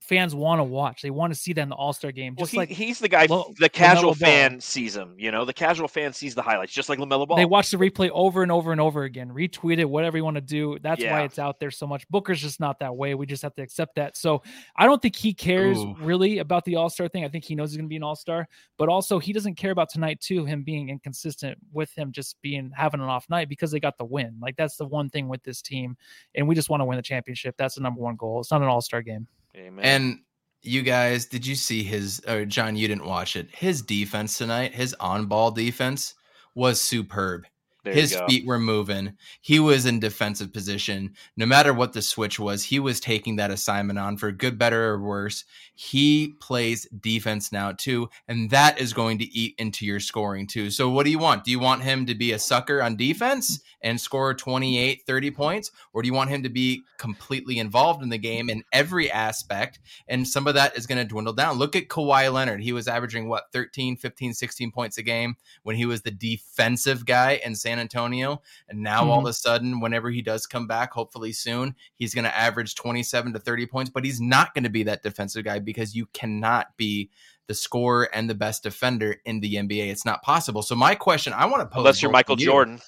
fans want to watch. They want to see that in the All Star game. Well, Just he, like he's the guy. Lo- the casual LaMelo Ball. fan sees him. You know, the casual fan sees the highlights, just like Lamelo Ball. they watch the replay over and over and over again, retweet it, whatever you want to do. That's why it's out there so much. Booker's just not that way. We just have to accept that. So I don't think he cares Ooh. really about the All Star thing. I think he knows he's going to be an All Star, but also he doesn't care about tonight too. Him being inconsistent with him just being having an off night because they got the win. Like that's the one thing with this team, and we just want to win the championship. That's the number one goal. It's not an All Star game. Amen. And you guys, did you see his or John, you didn't watch it. His defense tonight, his on-ball defense was superb. There his feet were moving. He was in defensive position. No matter what the switch was, he was taking that assignment on for good, better, or worse. He plays defense now too, and that is going to eat into your scoring too. So, what do you want? Do you want him to be a sucker on defense and score 28, 30 points? Or do you want him to be completely involved in the game in every aspect? And some of that is going to dwindle down. Look at Kawhi Leonard. He was averaging what, 13, 15, 16 points a game when he was the defensive guy in San Antonio. And now all of mm-hmm. a sudden, whenever he does come back, hopefully soon, he's going to average 27 to 30 points, but he's not going to be that defensive guy because you cannot be the scorer and the best defender in the NBA. It's not possible. So my question, I want to pose Unless you're Michael you. Jordan.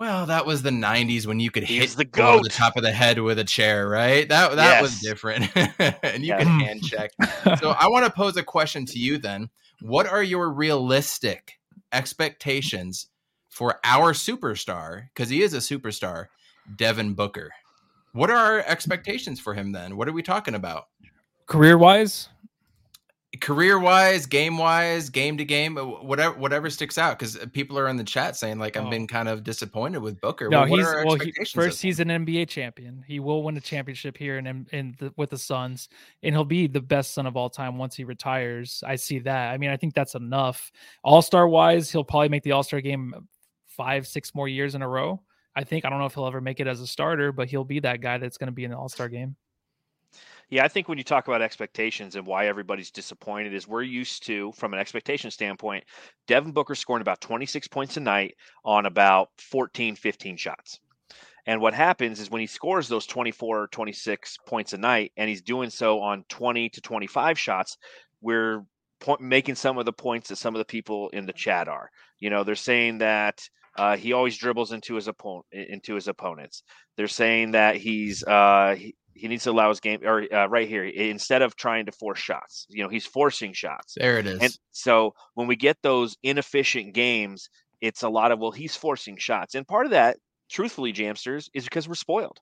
Well, that was the '90s when you could He's hit the over the top of the head with a chair, right? That that was different, and you Yeah. could hand check. So I want to pose a question to you then. What are your realistic expectations for our superstar? Because he is a superstar, Devin Booker. What are our expectations for him then? What are we talking about? Career wise, Career wise, game wise, game to game, uh, whatever whatever sticks out. Because uh, people are in the chat saying like I've Oh. been kind of disappointed with Booker. no, what he's are our well. He, first, he's an NBA champion. He will win a championship here in in the, with the Suns, and he'll be the best son of all time once he retires. I see that. I mean, I think that's enough. All star wise, he'll probably make the All Star game five, six more years in a row. I think I don't know if he'll ever make it as a starter, but he'll be that guy that's going to be in the All Star game. Yeah, I think when you talk about expectations and why everybody's disappointed is we're used to, from an expectation standpoint, Devin Booker scoring about 26 points a night on about 14, 15 shots. And what happens is when he scores those 24 or 26 points a night and he's doing so on 20 to 25 shots, we're making some of the points that some of the people in the chat are. You know, they're saying that uh, he always dribbles into his opponent into his opponents. They're saying that he's uh, he, he needs to allow his game or uh, right here instead of trying to force shots. You know, he's forcing shots. There it is. And so when we get those inefficient games, it's a lot of well, he's forcing shots, and part of that, truthfully, Jamsters, is because we're spoiled.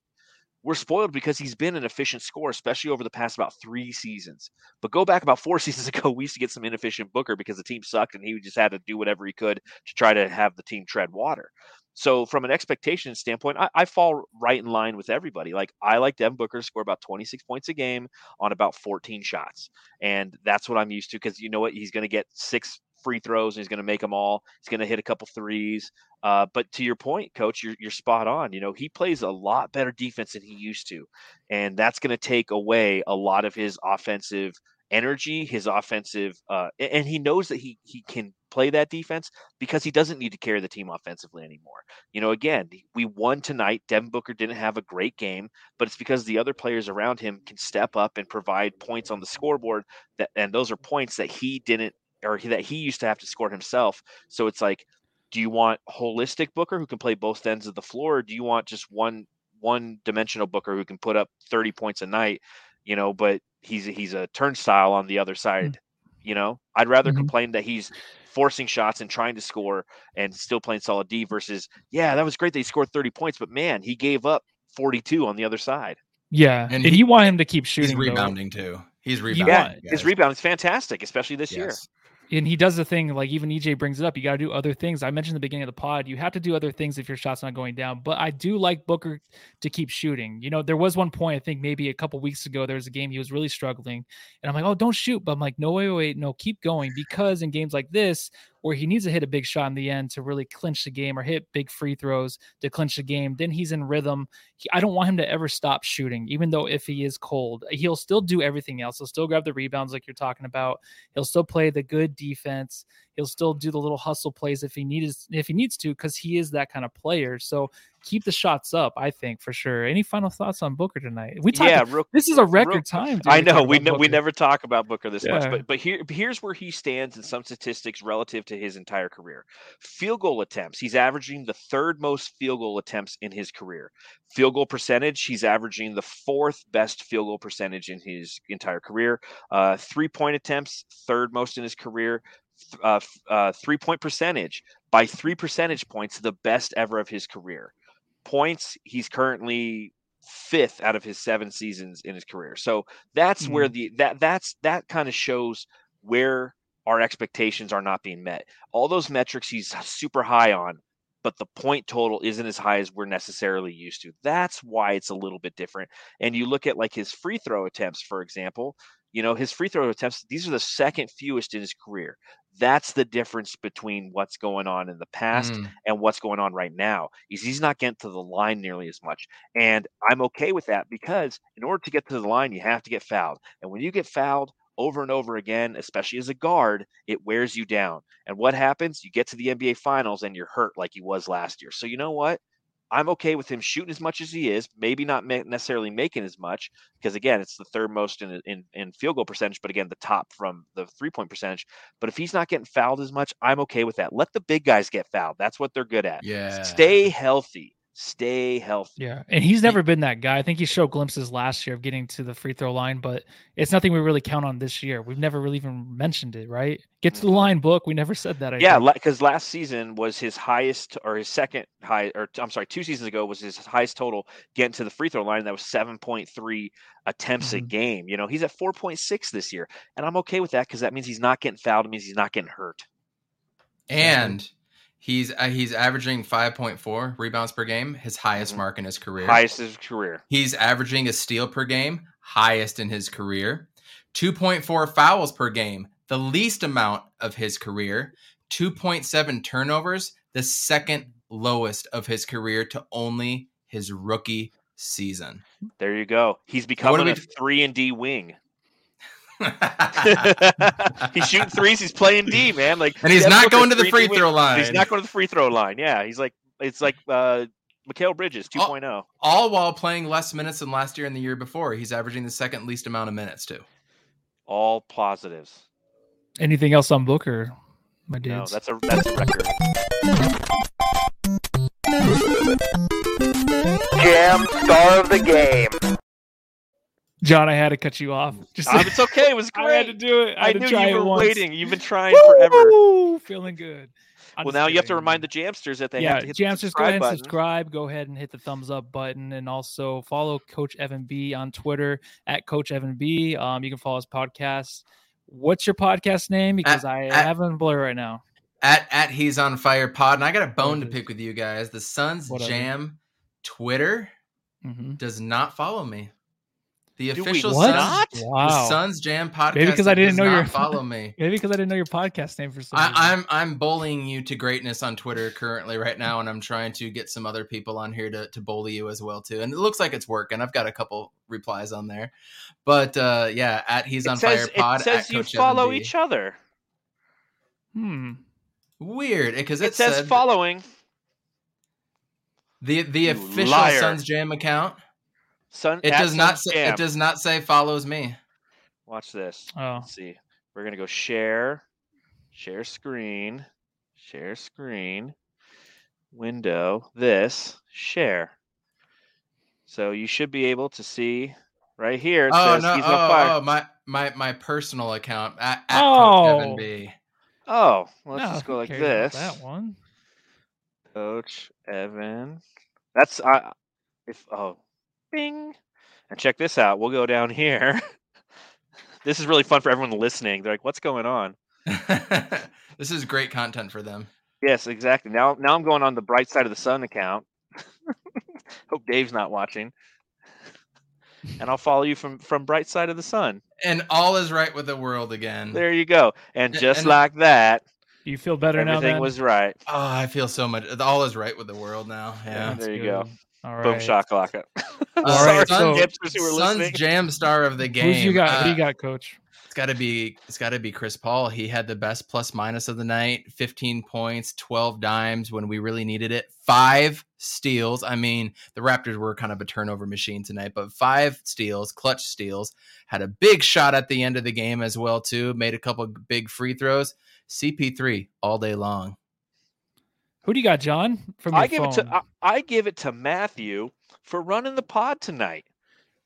We're spoiled because he's been an efficient scorer, especially over the past about three seasons. But go back about four seasons ago, we used to get some inefficient Booker because the team sucked and he just had to do whatever he could to try to have the team tread water. So from an expectation standpoint, I, I fall right in line with everybody. Like I like Devin Booker to score about 26 points a game on about 14 shots. And that's what I'm used to because you know what? He's going to get six free throws and he's going to make them all. He's going to hit a couple threes. Uh, but to your point, coach, you're, you're spot on. You know, he plays a lot better defense than he used to. And that's going to take away a lot of his offensive energy, his offensive, uh, and he knows that he he can play that defense because he doesn't need to carry the team offensively anymore. You know, again, we won tonight. Devin Booker didn't have a great game, but it's because the other players around him can step up and provide points on the scoreboard. That and those are points that he didn't or he, that he used to have to score himself. So it's like, do you want holistic Booker who can play both ends of the floor, or do you want just one one dimensional Booker who can put up 30 points a night, you know, but he's he's a turnstile on the other side, you know? I'd rather Mhm. complain that he's forcing shots and trying to score and still playing solid D versus yeah, that was great that he scored 30 points, but man, he gave up 42 on the other side. Yeah, And and, he- you want him to keep He's shooting. though. rebounding too. He's rebounding. want- Yeah, his rebound is fantastic, especially this year. And he does the thing like even EJ brings it up. You got to do other things. I mentioned the beginning of the pod. You have to do other things if your shot's not going down. But I do like Booker to keep shooting. You know, there was one point I think maybe a couple weeks ago there was a game he was really struggling, and I'm like, oh, don't shoot. But I'm like, no, wait, wait, wait, no, keep going because in games like this where he needs to hit a big shot in the end to really clinch the game or hit big free throws to clinch the game, then he's in rhythm. He, I don't want him to ever stop shooting, even though if he is cold, he'll still do everything else. He'll still grab the rebounds like you're talking about. He'll still play the good defense. He'll still do the little hustle plays if he needs if he needs to because he is that kind of player. So keep the shots up, I think for sure. Any final thoughts on Booker tonight? We talked. yeah, real, this is a record real- time. dude, I know we know we never talk about Booker this much, but but here here's where he stands in some statistics relative to his entire career. Field goal attempts, he's averaging the third most field goal attempts in his career. Field goal percentage, he's averaging the fourth best field goal percentage in his entire career. Uh, three point attempts, third most in his career. Uh, uh, three point percentage by three percentage points, the best ever of his career. Points, he's currently fifth out of his seven seasons in his career. So that's where the that that's that kind of shows where our expectations are not being met. All those metrics he's super high on, but the point total isn't as high as we're necessarily used to. That's why it's a little bit different. And you look at like his free throw attempts, for example, you know, his free throw attempts, these are the second fewest in his career. That's the difference between what's going on in the past Mm. and what's going on right now is he's not getting to the line nearly as much. And I'm okay with that because in order to get to the line, you have to get fouled. And when you get fouled over and over again, especially as a guard, it wears you down. And what happens? You get to the NBA finals and you're hurt like he was last year. So you know what? I'm okay with him shooting as much as he is, maybe not ma- necessarily making as much, because again, it's the third most in, in in field goal percentage, but again, the top from the three point percentage. But if he's not getting fouled as much, I'm okay with that. Let the big guys get fouled. That's what they're good at. Yeah. Stay healthy. Stay healthy. Yeah, and he's never been that guy. I think he showed glimpses last year of getting to the free throw line, but it's nothing we really count on this year. We've never really even mentioned it, right? Get to the Mhm. line, book. We never said that. I Yeah, think. because last season was his highest, or his second high, or I'm sorry, two seasons ago was his highest total getting to the free throw line. That was 7.3 attempts a Mhm. game. You know, he's at 4.6 this year, and I'm okay with that because that means he's not getting fouled. It means he's not getting hurt. And he's uh, he's averaging 5.4 rebounds per game, his highest Mhm. mark in his career. Highest in his career. He's averaging a steal per game, highest in his career. 2.4 fouls per game, the least amount of his career. 2.7 turnovers, the second lowest of his career to only his rookie season. There you go. He's becoming we- a three and D wing. he's shooting threes. He's playing D, man. Like, and he's not going to the free throw line. He's not going to the free throw line. Yeah, he's like it's like uh Mikal Bridges oh. 2.0. all while playing less minutes than last year and the year before. He's averaging the second least amount of minutes too. All positives. Anything else on Booker, my dudes? No, that's a that's a record. Jam star of the game. John, I had to cut you off. Just Um, it's okay. It was great. I had to do it. I, I, knew you were waiting. You've been trying forever. Feeling good. I'm Well, just now you have to remind the Jamsters that they yeah, have to hit the Jamsters, go ahead and button. subscribe. Go ahead and hit the thumbs up button, and also follow Coach Evan B on Twitter at Coach Evan B. Um, you can follow his podcast. What's your podcast name? Because I at- have it in blur right now. At at he's on fire pod, and I got a bone to pick with you guys. The Suns Jam Twitter hmm does not follow me. The Do we official What? Suns, not? the Suns Jam podcast. Maybe because I didn't know not your- follow me. Maybe because I didn't know your podcast name for some reason. I, I'm I'm bullying you to greatness on Twitter currently right now, and I'm trying to get some other people on here to, to bully you as well too. And it looks like it's working. I've got a couple replies on there, but uh, yeah, at he's on it says, fire pod. it says you Coach follow Evan B. each other. Hmm. Weird because It, it, says said following. the the official liar. Suns Jam account. Sun, It does not say it does not say follows me. Watch this. Oh. Let's see. We're gonna go share, share screen, share screen, window. This share. So you should be able to see right here. It Oh says no! he's Oh, fire. oh, my my my personal account at, at Oh. Coach Evan B. Oh, well, let's No, just go like this. That one. Coach Evan. That's I. If oh, bing, and check this out. We'll go down here. this is really fun for everyone listening. They're like, "What's going on?" this is great content for them. Yes, exactly. Now, now I'm going on the Bright Side of the Sun account. Hope Dave's not watching. And I'll follow you from from Bright Side of the Sun. And all is right with the world again. There you go. And just and- like that, you feel better now? everything was right. Oh, I feel so much. All is right with the world now. Yeah. That's there you go. Good. Boom right. shakalaka. All Sorry, right, so- hipsters who were Suns. Jam Star of the game. Who's you got? Who Uh, you got, Coach? It's got to be. It's got to be Chris Paul. He had the best plus minus of the night. Fifteen points, twelve dimes when we really needed it. Five steals. I mean, the Raptors were kind of a turnover machine tonight, but five steals, clutch steals. Had a big shot at the end of the game as well too. Made a couple big free throws. CP3 all day long. Who do you got, John? From I give it to I, I give it to Matthew for running the pod tonight.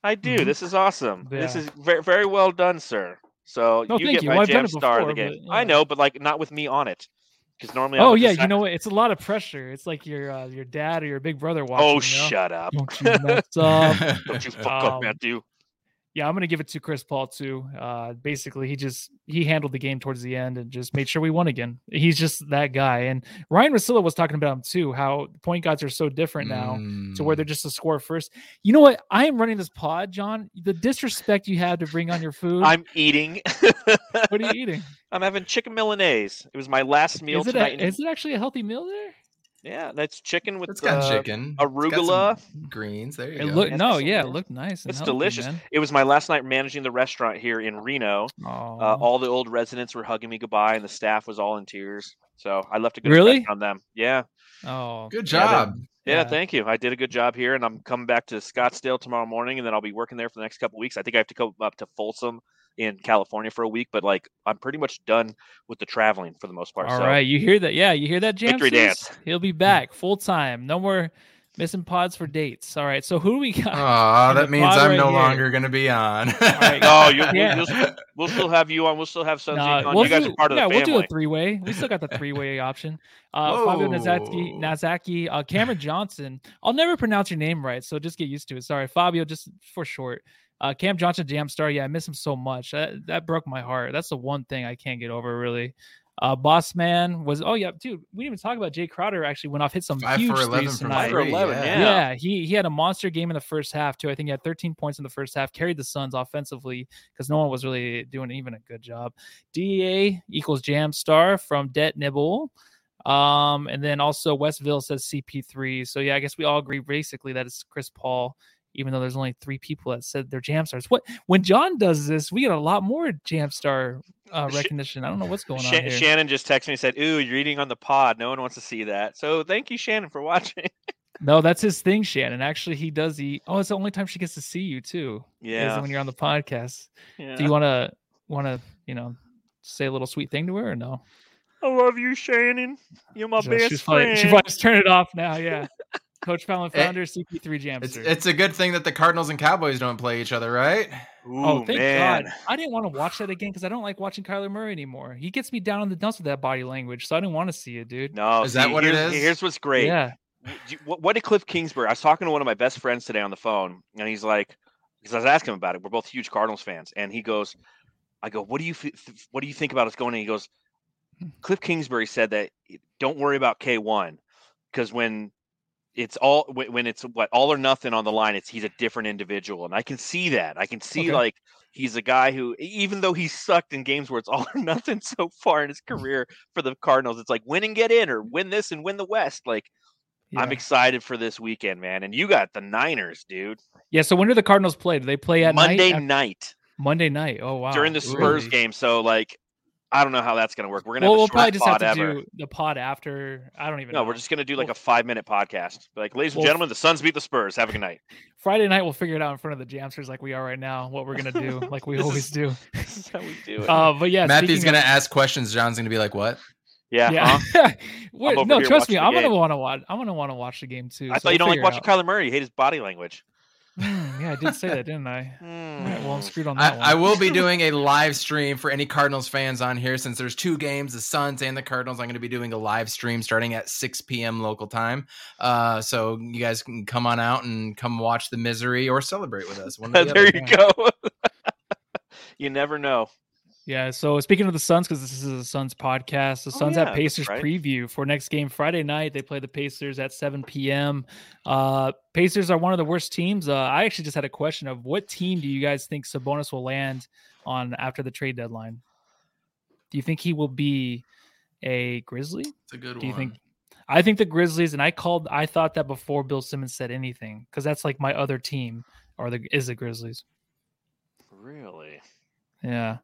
I do. Mhm. This is awesome. This is very very well done, sir. So No, you get you. my Well, jam star of the game. but, I know, but like not with me on it. Because normally Oh yeah, you know what? It's a lot of pressure. It's like your uh, your dad or your big brother watching. Oh, you know? shut up! Don't you mess up. Don't you fuck up, Um, Matthew. Yeah, I'm gonna give it to Chris Paul too. Uh, basically, he just he handled the game towards the end and just made sure we won again. He's just that guy. And Ryan Rosillo was talking about him too. How point guards are so different now to where Mm. they're just a score first. You know what? I am running this pod, John. The disrespect you had to bring on your food. I'm eating. what are you eating? I'm having chicken Milanese. It was my last meal Is it, tonight. a, is it actually a healthy meal there? Yeah, that's chicken with It's got uh, chicken. It's got arugula. some greens. There you It go. look no, yeah, it looked nice. It's healthy, delicious. man. It was my last night managing the restaurant here in Reno. Uh, all the old residents were hugging me goodbye, and the staff was all in tears. So I left a good Really? impression on them. Yeah. oh, Good Yeah, they- job. yeah, Thank you. I did a good job here, and I'm coming back to Scottsdale tomorrow morning, and then I'll be working there for the next couple weeks. I think I have to go up to Folsom in California for a week, but like I'm pretty much done with the traveling for the most part. All so right, you hear that? Yeah, you hear that, Jamses? Victory dance. He'll be back full time. No more missing pods for dates. All right, so who do we got? Oh, that means I'm right no here. longer going to be on. right. No, you, Yeah. we'll, we'll, we'll still have you on. We'll still have Sunzi Nah, on. we'll you guys do- are part of yeah, the we'll do a three way. We still got the three way option. Uh, Fabio Nazaki, Nazaki uh, Cameron Johnson. I'll never pronounce your name right, so just get used to it. Sorry, Fabio, just for short. Uh, Cam Johnson, Jam Star. Yeah, I miss him so much. That, that broke my heart. That's the one thing I can't get over, really. Uh, Boss Man was. Oh yeah, dude. We didn't even talk about Jae Crowder. Actually, went off hit some Five huge for 11 threes tonight. For three, 11, yeah. Yeah. he he had a monster game in the first half too. I think he had 13 points in the first half. Carried the Suns offensively because no one was really doing even a good job. DEA equals Jam Star from Det Nibble. Um, and then also Westville says CP3. So yeah, I guess we all agree basically that it's Chris Paul, even though there's only three people that said they're Jam Stars. What when John does this, we get a lot more Jam Star uh, recognition. I don't know what's going on here. Shannon just texted me and said, "Ooh, you're eating on the pod. No one wants to see that." So thank you, Shannon, for watching. No, that's his thing, Shannon. Actually, he does eat. Oh, it's the only time she gets to see you too. is Yeah. when you're on the podcast. yeah. Do you want to want to you know say a little sweet thing to her or no? I love you, Shannon. You're my So best she's probably, friend. she probably just turn it off now. Yeah. Coach Fallon Eh, founder, CP3 It's, Jamster. it's a good thing that the Cardinals and Cowboys don't play each other, right? Ooh, oh, thank man. God. I didn't want to watch that again because I don't like watching Kyler Murray anymore. He gets me down in the dumps with that body language, so I didn't want to see it, dude. No, Is that what it here's. Here's what's great. Yeah. W- do you- What, what did Kliff Kingsbury? I was talking to one of my best friends today on the phone, and he's like, because I was asking him about it. We're both huge Cardinals fans, and he goes, "I go, what do you f- what do you think about us going?" in?" He goes, Hmm. Kliff Kingsbury said that don't worry about K one because when it's all when it's what all or nothing on the line. It's he's a different individual, and I can see that. I can see Okay. like he's a guy who, even though he's sucked in games where it's all or nothing so far in his mm. career for the Cardinals, it's like win and get in, or mm. win this and win the West. Like I'm excited for this weekend, man. And you got the Niners, dude. Yeah. So when do the Cardinals play? Do they play at Monday night? night Monday night. Oh wow. during the Spurs game. So like, I don't know how that's gonna work. We're gonna Well, have we'll probably just have to ever. do the pod after. I don't even No, know. we're just gonna do like Well- a five minute podcast. Like, ladies and Well, gentlemen, the Suns beat the Spurs. Have a good night. Friday night. We'll figure it out in front of the Jamsters like we are right now. What we're gonna do, like we always is- do. this is how we do it. Uh, but yeah, Matthew's gonna ask questions. John's gonna be like, "What?" yeah. Yeah. huh? Wait, no, trust me. I'm the gonna want to watch. I'm gonna want to watch the game too. I so thought you we'll don't like watching out. Kyler Murray. You hate his body language. Hmm, yeah, I did say that, didn't I? All right, well, I'm screwed on that I, one. I will be doing a live stream for any Cardinals fans on here since there's two games, the Suns and the Cardinals. I'm going to be doing a live stream starting at 6 p.m. local time. Uh, so you guys can come on out and come watch the misery or celebrate with us. One the there other. you go. you never know. Yeah. So speaking of the Suns, because this is a Suns podcast, the Oh, Suns yeah, have Pacers right. preview for next game Friday night. They play the Pacers at 7 p.m. Uh, Pacers are one of the worst teams. Uh, I actually just had a question of what team do you guys think Sabonis will land on after the trade deadline? Do you think he will be a Grizzly? It's a good Do you one. think? I think the Grizzlies, and I called. I thought that before Bill Simmons said anything, because that's like my other team, or the is the Grizzlies. Really? Yeah.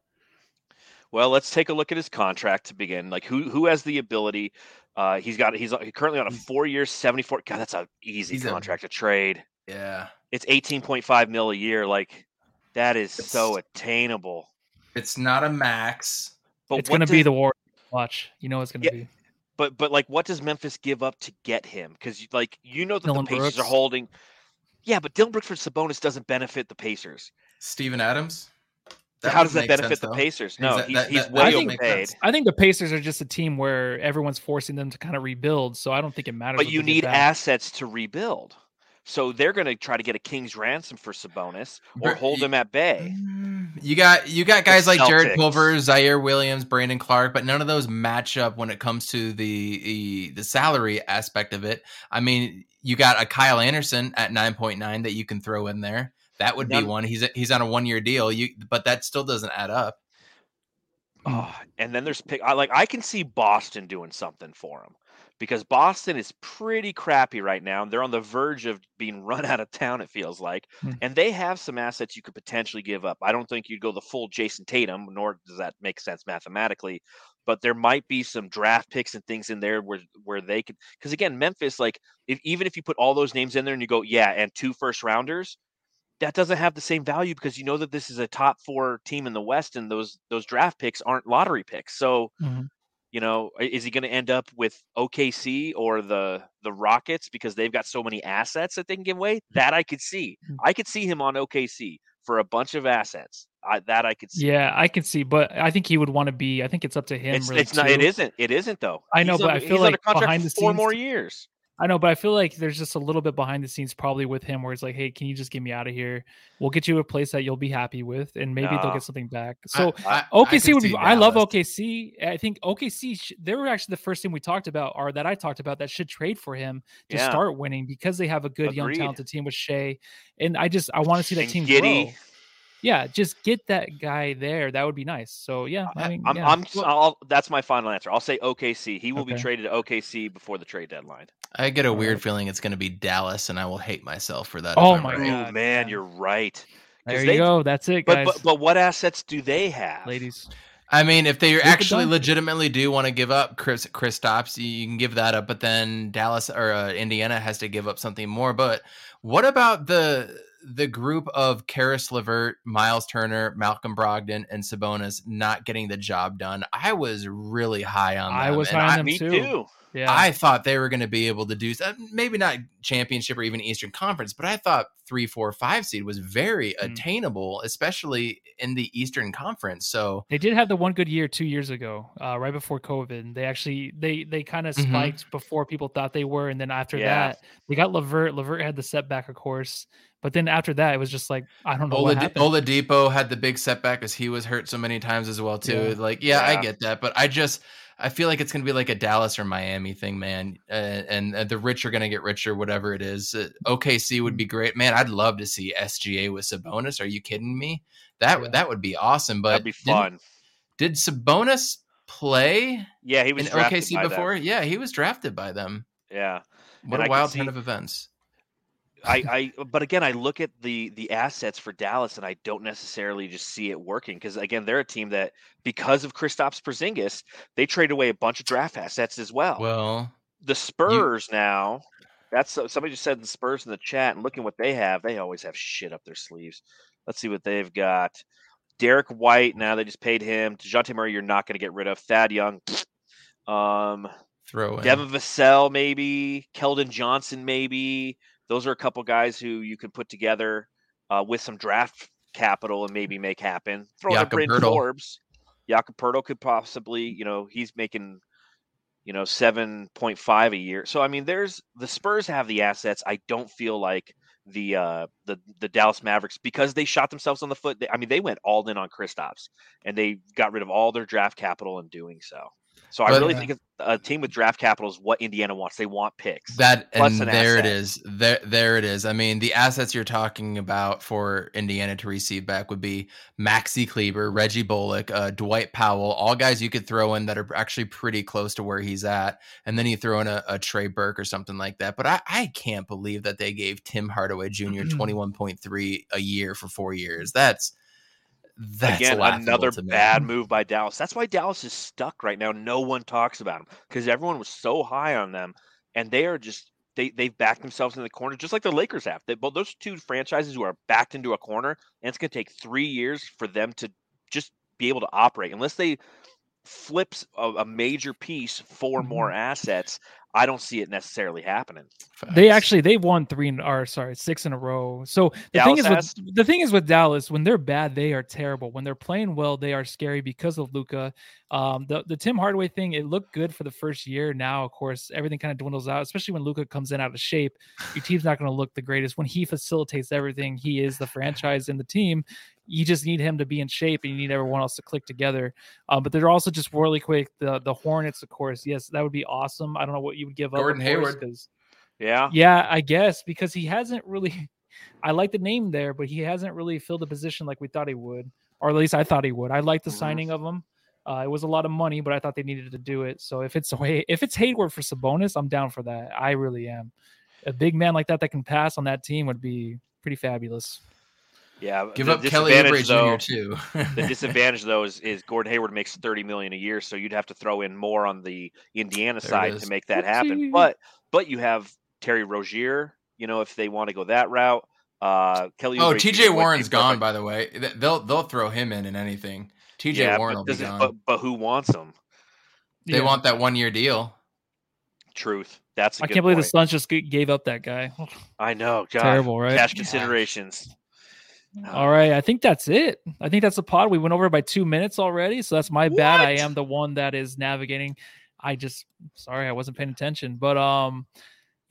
Well, let's take a look at his contract to begin. Like, who who has the ability? Uh, he's got he's currently on a four year, seventy four. God, that's a easy He's a- contract to trade. yeah. It's eighteen point five mil a year. Like, that is so attainable. It's not a max. But it's what gonna be the war. Watch, you know it's gonna Yeah, be. But but like, what does Memphis give up to get him? Because like you know that Dylan the Pacers are holding. Yeah, but Dillon Brooks for Sabonis doesn't benefit the Pacers. Steven Adams. How does that benefit sense, the though. Pacers? No, that- he's, that- he's that- way that would overpaid. I think the Pacers are just a team where everyone's forcing them to kind of rebuild. So I don't think it matters. But you need assets to rebuild. So they're going to try to get a king's ransom for Sabonis or hold y- him at bay. Mm, You got you got guys like Jarrett Celtics. Culver, Ziaire Williams, Brandon Clarke, but none of those match up when it comes to the the, the salary aspect of it. I mean, you got a Kyle Anderson at nine point nine that you can throw in there. That would be None- one. He's a, he's on a one year deal. You but that still doesn't add up. Oh, and then there's pick. I like I can see Boston doing something for him because Boston is pretty crappy right now. They're on the verge of being run out of town. It feels like, Hmm. and they have some assets you could potentially give up. I don't think you'd go the full Jayson Tatum, nor does that make sense mathematically. But there might be some draft picks and things in there where where they could. Because again, Memphis, like if even if you put all those names in there and you go, yeah, and two first rounders, that doesn't have the same value because you know that this is a top four team in the West, and those those draft picks aren't lottery picks. So, Mhm. you know, is he going to end up with OKC or the the Rockets because they've got so many assets that they can give away? That I could see. Mm. I could see him on OKC for a bunch of assets. I, that I could see. Yeah, I can see, but I think he would want to be. I think it's up to him. it's really, it's not. It isn't. It isn't though. I know, He's but I feel under like behind the four scenes- more years. I know, but I feel like there's just a little bit behind the scenes probably with him where it's like, hey, can you just get me out of here? We'll get you a place that you'll be happy with, and maybe they'll get something back. So I, I- I OKC can would be. I love OKC. I think OKC. They were actually the first team we talked about, or that I talked about, that should trade for him to Yeah. start winning because they have a good young talented team with Shai, and I just I want to see that team Giddey. grow. Yeah, just get that guy there. That would be nice. So yeah, I mean, I'm, yeah. I'm I'll, that's my final answer. I'll say OKC. He will be traded to OKC before the trade deadline. I get a All weird right. feeling it's going to be Dallas, and I will hate myself for that. Oh my right. God. Oh man, yeah. you're right. 'Cause there you they- go. That's it, But, guys. but but what assets do they have? ladies. I mean, if they Luka actually Doncic. legitimately do want to give up Chris Kristaps, you, you can give that up. But then Dallas or uh, Indiana has to give up something more. But what about the the group of Caris LeVert, Miles Turner, Malcolm Brogdon, and Sabonis not getting the job done? I was really high on them. I was and high on I, them Me too. too. Yeah, I thought they were going to be able to do uh, maybe not championship or even Eastern Conference, but I thought three, four, five seed was very Mm. attainable, especially in the Eastern Conference. So They did have the one good year two years ago, uh, right before COVID. They actually they they kind of Mhm. spiked before people thought they were, and then after Yeah. that they got Levert. Levert had the setback, of course, but then after that it was just like I don't know what Olad- happened. Oladipo had the big setback because he was hurt so many times as well too. Yeah. Like, yeah, I get that, but I just I feel like it's going to be like a Dallas or Miami thing, man. Uh, and uh, the rich are going to get richer, whatever it is. Uh, OKC would be great, man. I'd love to see SGA with Sabonis. Are you kidding me? That Yeah. that would be awesome. But That'd be fun. Did Sabonis play Yeah, he was in drafted OKC by them. before? Yeah, he was drafted by them. Yeah. What And a I wild see- turn of events. I, I but again I look at the the assets for Dallas and I don't necessarily just see it working because again they're a team that because of Kristaps Porzingis they trade away a bunch of draft assets as well. Well, the Spurs now that's somebody just said the Spurs in the chat and looking what they have they always have shit up their sleeves. Let's see what they've got. Derrick White now they just paid him. Dejounte Murray you're not going to get rid of. Thad Young. Um throw in. Devin Vassell, maybe Keldon Johnson, maybe. Those are a couple guys who you can put together uh, with some draft capital and maybe make happen. Throw in Bryn. Forbes. Jakob Poeltl could possibly, you know, he's making, you know, seven point five a year. So I mean, there's the Spurs have the assets. I don't feel like the uh the the Dallas Mavericks because they shot themselves on the foot. They, I mean, they went all in on Kristaps and they got rid of all their draft capital in doing so. So I really think it's- a team with draft capital is what Indiana wants. They want picks. That and an there it asset. is. There there it is. I mean, the assets you're talking about for Indiana to receive back would be Maxi Kleber, Reggie Bullock, uh, Dwight Powell, all guys you could throw in that are actually pretty close to where he's at, and then you throw in a, a Trey Burke or something like that. But I, I can't believe that they gave Tim Hardaway one point three a year for four years. That's that's Again, another bad move by Dallas. That's why Dallas is stuck right now. No one talks about them because everyone was so high on them, and they are just they they've backed themselves in the corner, just like the Lakers have. They, both those two franchises who are backed into a corner, and it's going to take three years for them to just be able to operate unless they flips a, a major piece for more Mm-hmm. assets. I don't see it necessarily happening. They actually they've won three in, or sorry six in a row. So the Dallas thing is has? with the thing is with Dallas when they're bad they are terrible. When they're playing well they are scary because of Luka. Um, the the Tim Hardaway thing it looked good for the first year. Now of course everything kind of dwindles out, especially when Luka comes in out of shape. Your team's not going to look the greatest. When he facilitates everything, he is the franchise in the team. You just need him to be in shape, and you need everyone else to click together. Um, but they're also just really quick. The the Hornets, of course, yes, that would be awesome. I don't know what you would give Gordon up, of course, Yeah, yeah, I guess because he hasn't really. I like the name there, but he hasn't really filled a position like we thought he would, or at least I thought he would. I like the Mhm. signing of him. Uh, it was a lot of money, but I thought they needed to do it. So if it's Hay- if it's Hayward for Sabonis, I'm down for that. I really am. A big man like that that can pass on that team would be pretty fabulous. yeah. give up Kelly Oubre Jr. too. the disadvantage though is, is Gordon Hayward makes 30 million a year, so you'd have to throw in more on the Indiana There side to make that happen. Whoopsie. But but you have Terry Rozier, you know, if they want to go that route. Uh Kelly Oh, Oubre TJ Jr. Warren's gone, perfect. by the way. They'll they'll throw him in in anything. TJ yeah, Warren but, will be it- gone. but but who wants him? they Yeah. want that one year deal. Truth. That's a I good can't believe the point. Suns just gave up that guy. I know, God. Terrible, right? Cash Yeah. considerations. All right, I think that's it. I think that's the pod. We went over by two minutes already, so that's my bad. I am the one that is navigating. I just sorry I wasn't paying attention, but um,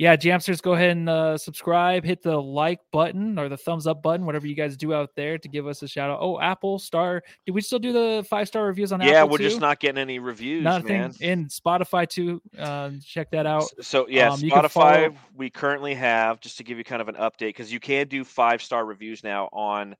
yeah, Jamsters, go ahead and uh, subscribe, hit the like button or the thumbs up button, whatever you guys do out there to give us a shout out. Oh, Apple star. Do we still do the five star reviews on Yeah, Apple? we're just not getting any reviews, nothing man. in Spotify too. Uh, check that out. So yeah, Um, Spotify. We currently have just to give you kind of an update because you can do five star reviews now on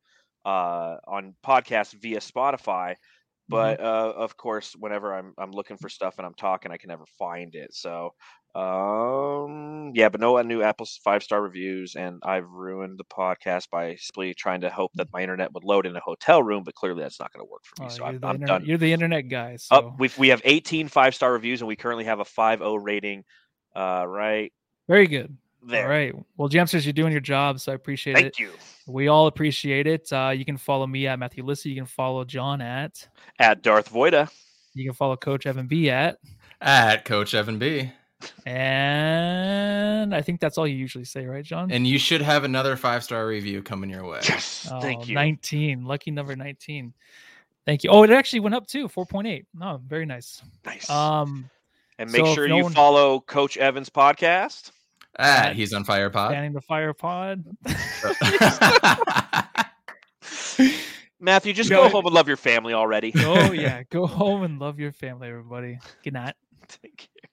uh on podcasts via Spotify. Mm-hmm. But uh, of course, whenever I'm I'm looking for stuff and I'm talking, I can never find it. So um yeah, but no new Apple five star reviews, and I've ruined the podcast by simply trying to hope that my internet would load in a hotel room, but clearly that's not going to work for me. Oh, so you're, I'm, the I'm internet, done. you're the internet guy. So Up, we we have 18 five star reviews, and we currently have a 5.0 rating. Uh, right very good. there. All right. Well, Jamsters, you're doing your job, so I appreciate it. Thank you. We all appreciate it. Uh, you can follow me at Matthew Lissy. You can follow John at. At Darth Voida. You can follow Coach Evan B at. At Coach Evan B. And I think that's all you usually say, right, John? And you should have another five star review coming your way. Yes. Oh, Thank you. 19. Lucky number 19. Thank you. Oh, it actually went up too. 4.8. No, very nice. Nice. Um, and make so sure no you one- follow Coach Evans' podcast. At He's on Fire Pod. Fanning the Fire Pod. Matthew, just No. go home and love your family already. Oh yeah, go home and love your family, everybody. Good night. Take care.